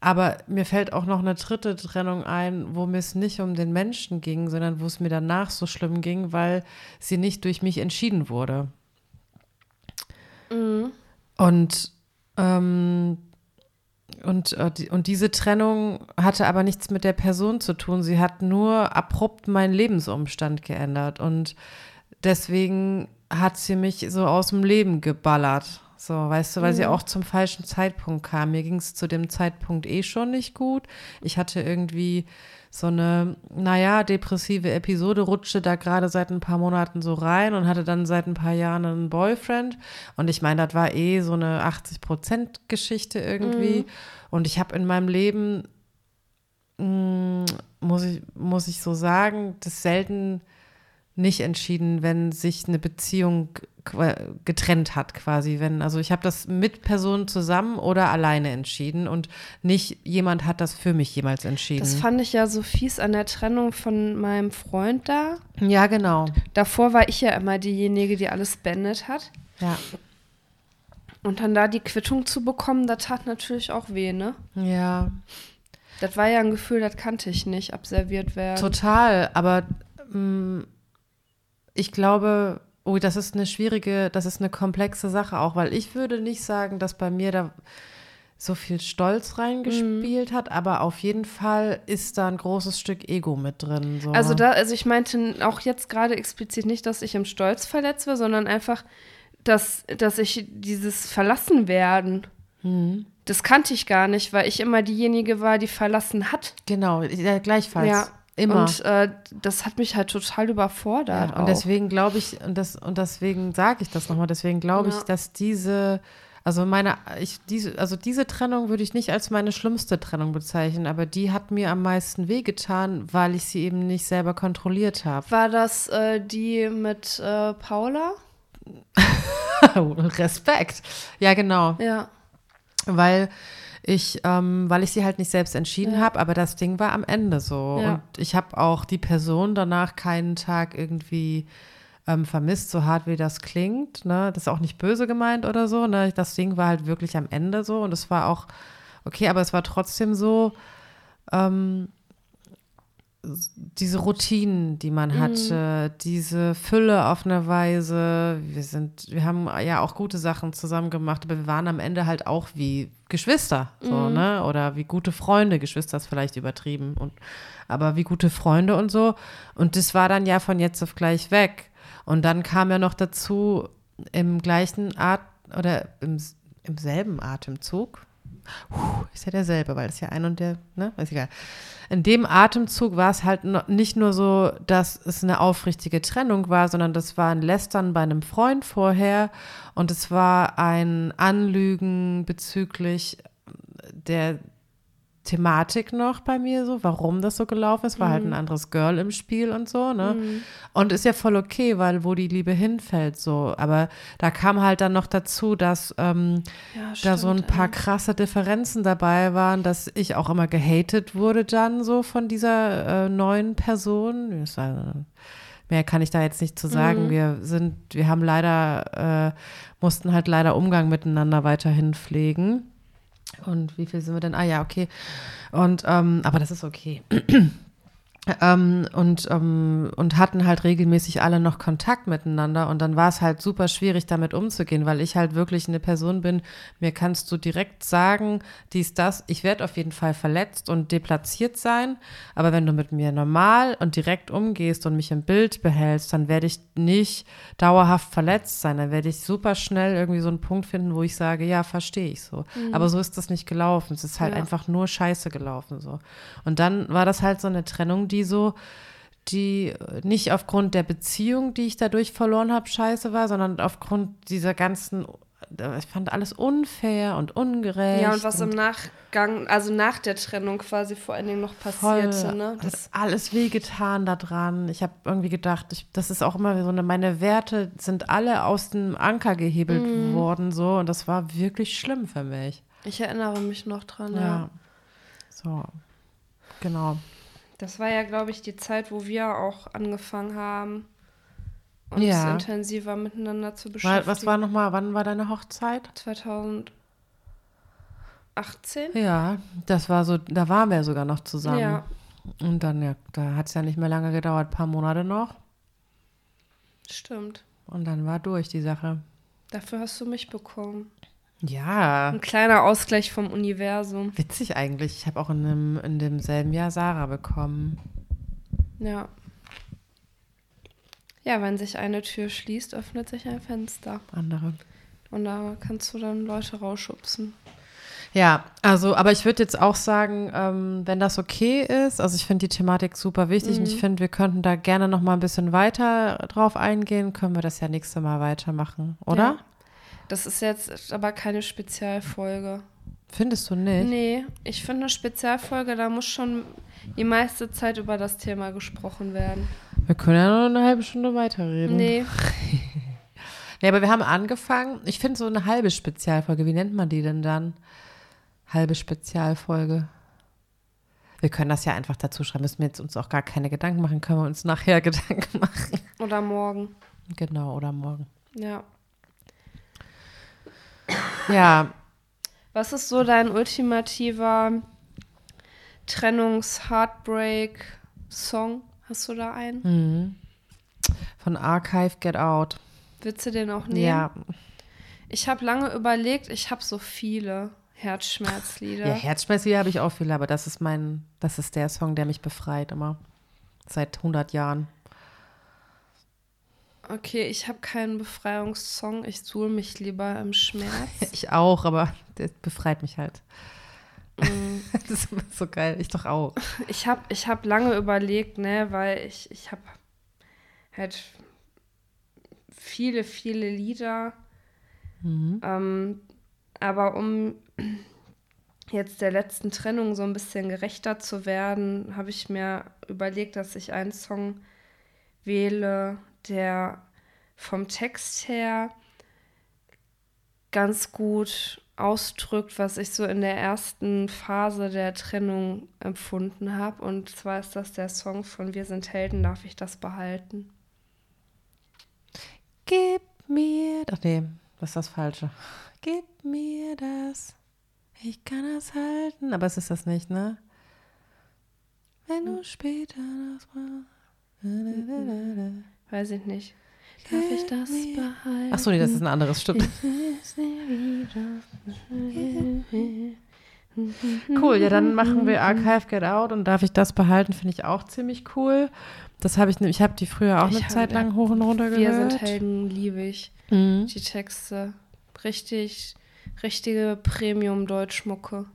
Aber mir fällt auch noch eine dritte Trennung ein, wo mir es nicht um den Menschen ging, sondern wo es mir danach so schlimm ging, weil sie nicht durch mich entschieden wurde. Und, ähm, und, äh, und diese Trennung hatte aber nichts mit der Person zu tun. Sie hat nur abrupt meinen Lebensumstand geändert. Und deswegen hat sie mich so aus dem Leben geballert. So, weißt du, weil sie auch zum falschen Zeitpunkt kam. Mir ging es zu dem Zeitpunkt eh schon nicht gut. Ich hatte irgendwie so eine, naja, depressive Episode, rutschte da gerade seit ein paar Monaten so rein und hatte dann seit ein paar Jahren einen Boyfriend. Und ich meine, das war eh so eine 80-Prozent-Geschichte irgendwie. Und ich habe in meinem Leben, mh, muss, ich, muss ich so sagen, das selten nicht entschieden, wenn sich eine Beziehung getrennt hat quasi. Wenn, also ich habe das mit Personen zusammen oder alleine entschieden und nicht jemand hat das für mich jemals entschieden. Das fand ich ja so fies an der Trennung von meinem Freund da. ja, genau. Davor war ich ja immer diejenige, die alles beendet hat. Ja. Und dann da die Quittung zu bekommen, das tat natürlich auch weh, ne? Ja, Das war ja ein Gefühl, das kannte ich nicht, abserviert werden. total. Aber mh, ich glaube, oh, das ist eine schwierige, das ist eine komplexe Sache auch, weil ich würde nicht sagen, dass bei mir da so viel Stolz reingespielt hat, aber auf jeden Fall ist da ein großes Stück Ego mit drin. So. Also da, also ich meinte auch jetzt gerade explizit nicht, dass ich im Stolz verletzt war, sondern einfach, dass, dass ich dieses Verlassenwerden, Mhm. das kannte ich gar nicht, weil ich immer diejenige war, die verlassen hat. Genau, ja, gleichfalls. Ja. Immer. Und äh, das hat mich halt total überfordert. Ja, und auch. deswegen glaube ich, und, das, und deswegen sage ich das nochmal, deswegen glaube ich, Ja. dass diese, also meine, ich, diese, also diese Trennung würde ich nicht als meine schlimmste Trennung bezeichnen, aber die hat mir am meisten wehgetan, weil ich sie eben nicht selber kontrolliert habe. War das äh, die mit äh, Paula? Respekt. Ja, genau. Ja. Weil ich, ähm, weil ich sie halt nicht selbst entschieden Ja. habe, aber das Ding war am Ende so. Ja. Und ich habe auch die Person danach keinen Tag irgendwie ähm, vermisst, so hart wie das klingt. Ne? Das ist auch nicht böse gemeint oder so. Ne? Das Ding war halt wirklich am Ende so und es war auch okay, aber es war trotzdem so, ähm, diese Routinen, die man hatte, diese Fülle auf eine Weise. Wir sind, wir haben ja auch gute Sachen zusammen gemacht, aber wir waren am Ende halt auch wie Geschwister, so, ne? Oder wie gute Freunde. Geschwister ist vielleicht übertrieben und aber wie gute Freunde und so. Und das war dann ja von jetzt auf gleich weg. Und dann kam ja noch dazu im gleichen Art oder im, im selben Atemzug. Ist ja derselbe, weil es ja ein und der, ne, ist egal. In dem Atemzug war es halt nicht nur so, dass es eine aufrichtige Trennung war, sondern das war ein Lästern bei einem Freund vorher und es war ein Anlügen bezüglich der Thematik noch bei mir so, warum das so gelaufen ist, war halt ein anderes Girl im Spiel und so, ne? Und ist ja voll okay, weil wo die Liebe hinfällt, so. Aber da kam halt dann noch dazu, dass ähm, Ja, da so ein paar ey. krasse Differenzen dabei waren, dass ich auch immer gehatet wurde dann so von dieser äh, neuen Person. Das war, mehr kann ich da jetzt nicht zu sagen. Mhm. Wir sind, wir haben leider, äh, mussten halt leider Umgang miteinander weiterhin pflegen. Und wie viel sind wir denn? Ah ja, okay. Und ähm, aber das ist okay. Ähm, und, ähm, und hatten halt regelmäßig alle noch Kontakt miteinander. Und dann war es halt super schwierig, damit umzugehen, weil ich halt wirklich eine Person bin, mir kannst du direkt sagen, dies, das, ich werde auf jeden Fall verletzt und deplatziert sein. Aber wenn du mit mir normal und direkt umgehst und mich im Bild behältst, dann werde ich nicht dauerhaft verletzt sein. Dann werde ich super schnell irgendwie so einen Punkt finden, wo ich sage, ja, verstehe ich so. Aber so ist das nicht gelaufen. Es ist halt Ja. einfach nur scheiße gelaufen so. Und dann war das halt so eine Trennung, die so, die nicht aufgrund der Beziehung, die ich dadurch verloren habe, scheiße war, sondern aufgrund dieser ganzen, ich fand alles unfair und ungerecht. Ja, und was im Nachgang, also nach der Trennung quasi vor allen Dingen noch passierte, voll, ne? hat alles wehgetan daran. Ich habe irgendwie gedacht, ich, das ist auch immer so eine, meine Werte sind alle aus dem Anker gehebelt Mhm. worden so und das war wirklich schlimm für mich. Ich erinnere mich noch dran, ja. Ja. So. Genau. Das war ja, glaube ich, die Zeit, wo wir auch angefangen haben, uns Ja. intensiver miteinander zu beschäftigen. Was war nochmal, wann war deine Hochzeit? 2018? Ja, das war so, da waren wir sogar noch zusammen. Ja. Und dann, ja, da hat es ja nicht mehr lange gedauert, paar Monate noch. Stimmt. Und dann war durch die Sache. Dafür hast du mich bekommen. Ja, Ein kleiner Ausgleich vom Universum. witzig eigentlich. Ich habe auch in, dem, in demselben Jahr Sarah bekommen. Ja. Ja, wenn sich eine Tür schließt, öffnet sich ein Fenster. Andere. Und da kannst du dann Leute rausschubsen. Ja, also, aber ich würde jetzt auch sagen, ähm, wenn das okay ist, also ich finde die Thematik super wichtig und ich finde, wir könnten da gerne noch mal ein bisschen weiter drauf eingehen, können wir das ja nächste Mal weitermachen, oder? Ja. Das ist jetzt aber keine Spezialfolge. Findest du nicht? Nee, ich finde eine Spezialfolge, da muss schon die meiste Zeit über das Thema gesprochen werden. Wir können ja noch eine halbe Stunde weiterreden. Nee, Ja, aber wir haben angefangen. Ich finde so eine halbe Spezialfolge, wie nennt man die denn dann? Halbe Spezialfolge. Wir können das ja einfach dazu schreiben. Müssen wir jetzt uns auch gar keine Gedanken machen. Können wir uns nachher Gedanken machen. oder morgen. Genau, oder morgen. Ja. Ja, Was ist so dein ultimativer Trennungs-Heartbreak-Song? Hast du da einen? mhm. von Archive Get Out. Willst du den auch nehmen? Ja. Ich habe lange überlegt, ich habe so viele Herzschmerzlieder. Ja, Herzschmerzlieder habe ich auch viele, aber das ist mein, das ist der Song, der mich befreit immer. Seit 100 Jahren. Okay, ich habe keinen Befreiungssong. Ich suhle mich lieber im Schmerz. Ich auch, aber der befreit mich halt. Mm. Das ist immer so geil. Ich doch auch. Ich habe ich hab lange überlegt, ne, weil ich, ich habe halt viele, viele Lieder. Mhm. Ähm, aber um jetzt der letzten Trennung so ein bisschen gerechter zu werden, habe ich mir überlegt, dass ich einen Song wähle, der vom Text her ganz gut ausdrückt, was ich so in der ersten Phase der Trennung empfunden habe. Und zwar ist das der Song von Wir sind Helden, darf ich das behalten? Gib mir. Ach nee, das ist das Falsche. Gib mir das. Ich kann das halten. Aber es ist das nicht, ne? Wenn du später das brauchst. Weiß ich nicht. Darf ich das behalten? Ach so, nee, das ist ein anderes, stimmt. Cool, ja, dann machen wir Archive Get Out und darf ich das behalten, finde ich auch ziemlich cool. Das habe ich, ich habe die früher auch Ich eine Zeit lang hoch und runter Wir gehört. sind Helden, liebe ich. Mhm. Die Texte. Richtig, richtige Premium-Deutschmucke.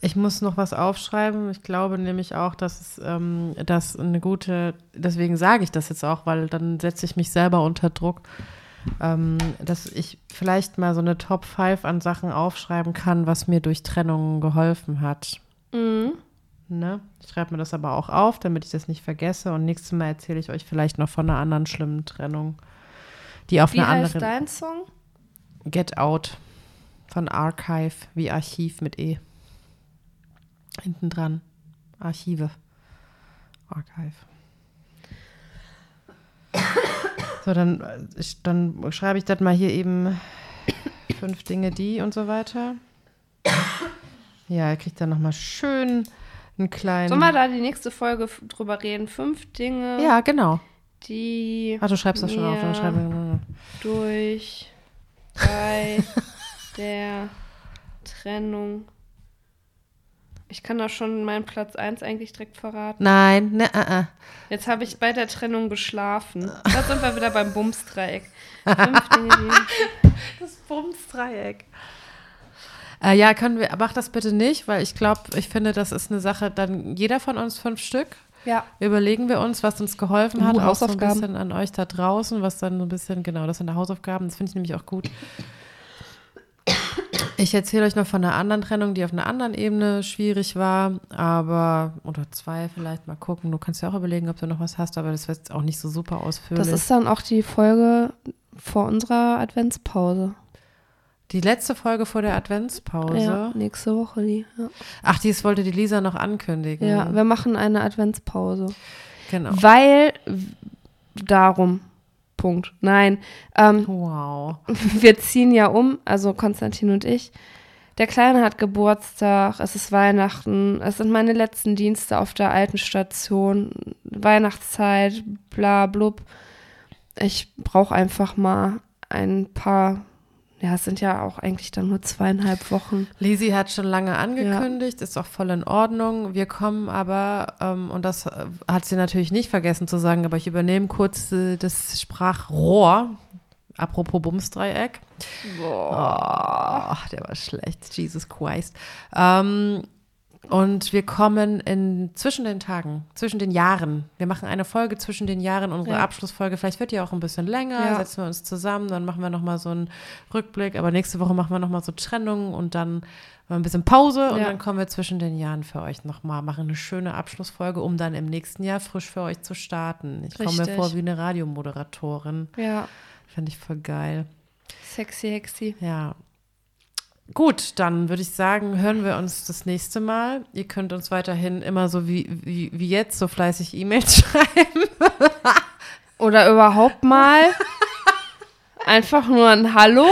Ich muss noch was aufschreiben. Ich glaube nämlich auch, dass es ähm, dass eine gute, deswegen sage ich das jetzt auch, weil dann setze ich mich selber unter Druck, ähm, dass ich vielleicht mal so eine Top 5 an Sachen aufschreiben kann, was mir durch Trennungen geholfen hat. Mhm. Ne? Ich schreibe mir das aber auch auf, damit ich das nicht vergesse. Und nächstes Mal erzähle ich euch vielleicht noch von einer anderen schlimmen Trennung, die auf Wie einer heißt anderen dein Song? Get Out von Archive wie Archiv mit E. Hinten dran. Archive. Archive. So, dann, äh, ich, dann schreibe ich das mal hier eben fünf Dinge, die und so weiter. Ja, er kriegt dann nochmal schön einen kleinen. Sollen wir da die nächste Folge drüber reden? Fünf Dinge, ja, genau. die Ach, du schreibst das schon auf. Dann schreibe durch bei der Trennung. Ich kann da schon meinen Platz 1 eigentlich direkt verraten. Nein, ne, äh, äh. Jetzt habe ich bei der Trennung geschlafen. Da sind wir wieder beim Bumsdreieck. Das Bumsdreieck. Äh, ja, können wir, mach das bitte nicht, weil ich glaube, ich finde, das ist eine Sache, dann jeder von uns fünf Stück. Ja. Überlegen wir uns, was uns geholfen Uh, hat, auch so ein Hausaufgaben. bisschen an euch da draußen, was dann so ein bisschen, genau, das sind die Hausaufgaben, das finde ich nämlich auch gut. Ich erzähle euch noch von einer anderen Trennung, die auf einer anderen Ebene schwierig war, aber, oder zwei vielleicht, mal gucken. Du kannst ja auch überlegen, ob du noch was hast, aber das wird jetzt auch nicht so super ausführlich. Das ist dann auch die Folge vor unserer Adventspause. die letzte Folge vor der Adventspause. Ja, nächste Woche die. Ja. Ach, dies wollte die Lisa noch ankündigen. ja, wir machen eine Adventspause. genau. Weil darum. Punkt. Nein. Ähm, Wow. wir ziehen ja um, also Konstantin und ich. Der Kleine hat Geburtstag, es ist Weihnachten, es sind meine letzten Dienste auf der alten Station, Weihnachtszeit, bla blub. Ich brauche einfach mal ein paar, ja, es sind ja auch eigentlich dann nur zweieinhalb Wochen. Lisi hat schon lange angekündigt, ist auch voll in Ordnung. Wir kommen aber, ähm, und das äh, hat sie natürlich nicht vergessen zu sagen, aber ich übernehme kurz äh, das Sprachrohr. Apropos Bumsdreieck. Boah. der war schlecht. Jesus Christ. Ähm, und wir kommen in zwischen den Tagen, zwischen den Jahren. Wir machen eine Folge zwischen den Jahren, unsere Ja. Abschlussfolge. Vielleicht wird die auch ein bisschen länger. Ja. Setzen wir uns zusammen, dann machen wir nochmal so einen Rückblick. Aber nächste Woche machen wir nochmal so Trennungen und dann ein bisschen Pause und Ja. dann kommen wir zwischen den Jahren für euch nochmal, machen eine schöne Abschlussfolge, um dann im nächsten Jahr frisch für euch zu starten. Ich komme mir vor wie eine Radiomoderatorin. Ja, Finde ich voll geil. sexy, hexy. Ja. Gut, dann würde ich sagen, hören wir uns das nächste Mal. Ihr könnt uns weiterhin immer so wie, wie, wie jetzt so fleißig E-Mails schreiben. Oder überhaupt mal einfach nur ein Hallo.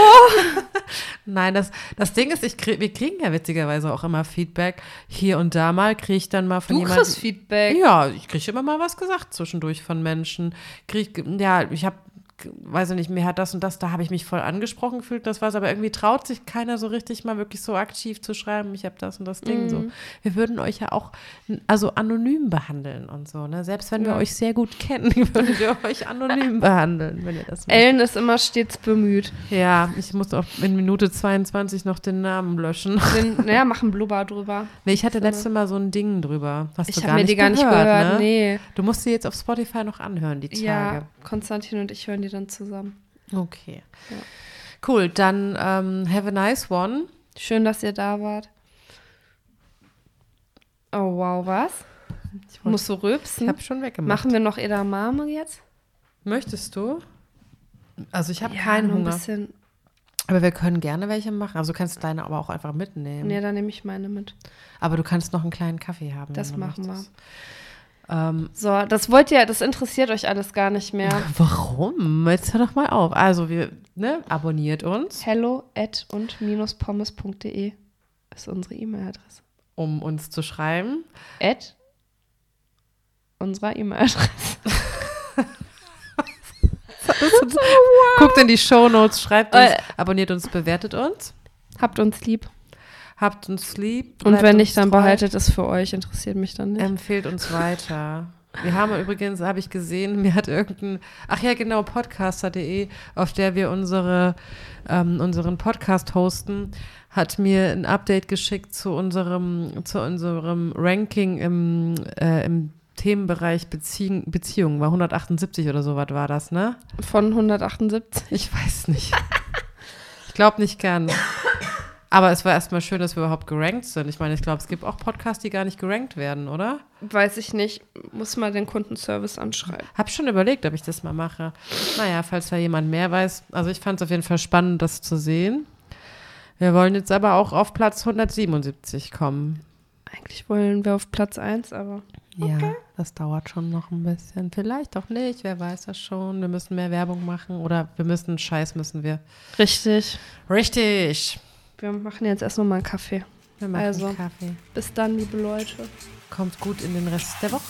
Nein, das, das Ding ist, ich krieg, wir kriegen ja witzigerweise auch immer Feedback. Hier und da mal kriege ich dann mal von Du jemandem. kriegst Feedback. Ja, ich kriege immer mal was gesagt zwischendurch von Menschen. Krieg, ja, ich habe, weiß ich nicht, mir hat das und das, da habe ich mich voll angesprochen gefühlt, das war's, aber irgendwie traut sich keiner so richtig mal wirklich so aktiv zu schreiben, ich habe das und das Ding Mhm. so. Wir würden euch ja auch also anonym behandeln und so, ne? Selbst wenn wir Ja. euch sehr gut kennen, würden wir euch anonym behandeln, wenn ihr das möchtet. Ellen ist immer stets bemüht. Ja, ich muss auch in Minute 22 noch den Namen löschen. Den, naja, machen Blubber drüber. Nee, ich hatte letzte Mal so ein Ding drüber. Hast Ich habe mir nicht die gar nicht gehört, gehört. Ne? Nee. Du musst sie jetzt auf Spotify noch anhören, die Tage. Ja, Konstantin und ich hören die dann zusammen. Okay. Ja. Cool, dann ähm, have a nice one. Schön, dass ihr da wart. Oh, wow, was? Ich, wollt- Musst du ich rülpsen? habe schon weggemacht. Machen wir noch Edamame jetzt? Möchtest du? Also ich habe Ja, keinen Hunger. Aber wir können gerne welche machen. Also du kannst deine aber auch einfach mitnehmen. Nee, dann nehme ich meine mit. Aber du kannst noch einen kleinen Kaffee haben. Das machen wir. Ähm, So, das wollt ihr, das interessiert euch alles gar nicht mehr. warum? Jetzt hör doch mal auf. Also wir, ne, abonniert uns, Hello at und minus pommes.de ist unsere E-Mail-Adresse. um uns zu schreiben. At unserer E-Mail-Adresse. Guckt in die Shownotes, schreibt uns, Äh. abonniert uns, bewertet uns. Habt uns lieb. Habt uns lieb. Und wenn nicht, dann treu. behaltet es für euch. Interessiert mich dann nicht. Empfehlt uns weiter. Wir haben übrigens, habe ich gesehen, mir hat irgendein, ach ja genau, podcaster.de, auf der wir unsere, ähm, unseren Podcast hosten, hat mir ein Update geschickt zu unserem, zu unserem Ranking im, äh, im Themenbereich Beziehung, Beziehungen. War 178 oder so was war das, ne? Von 178. Ich weiß nicht. ich glaube nicht gern. Aber es war erstmal schön, dass wir überhaupt gerankt sind. Ich meine, ich glaube, es gibt auch Podcasts, die gar nicht gerankt werden, oder? Weiß ich nicht. Muss mal den Kundenservice anschreiben. Hab schon überlegt, ob ich das mal mache. Naja, falls da jemand mehr weiß. Also ich fand es auf jeden Fall spannend, das zu sehen. Wir wollen jetzt aber auch auf Platz 177 kommen. Eigentlich wollen wir auf Platz 1, aber Ja, das dauert schon noch ein bisschen. Vielleicht auch nicht, wer weiß das schon. Wir müssen mehr Werbung machen oder wir müssen, Scheiß müssen wir. richtig. Richtig. Wir machen jetzt erst noch mal einen Kaffee. Wir machen Also. Kaffee. Bis dann, liebe Leute. Kommt gut in den Rest der Woche.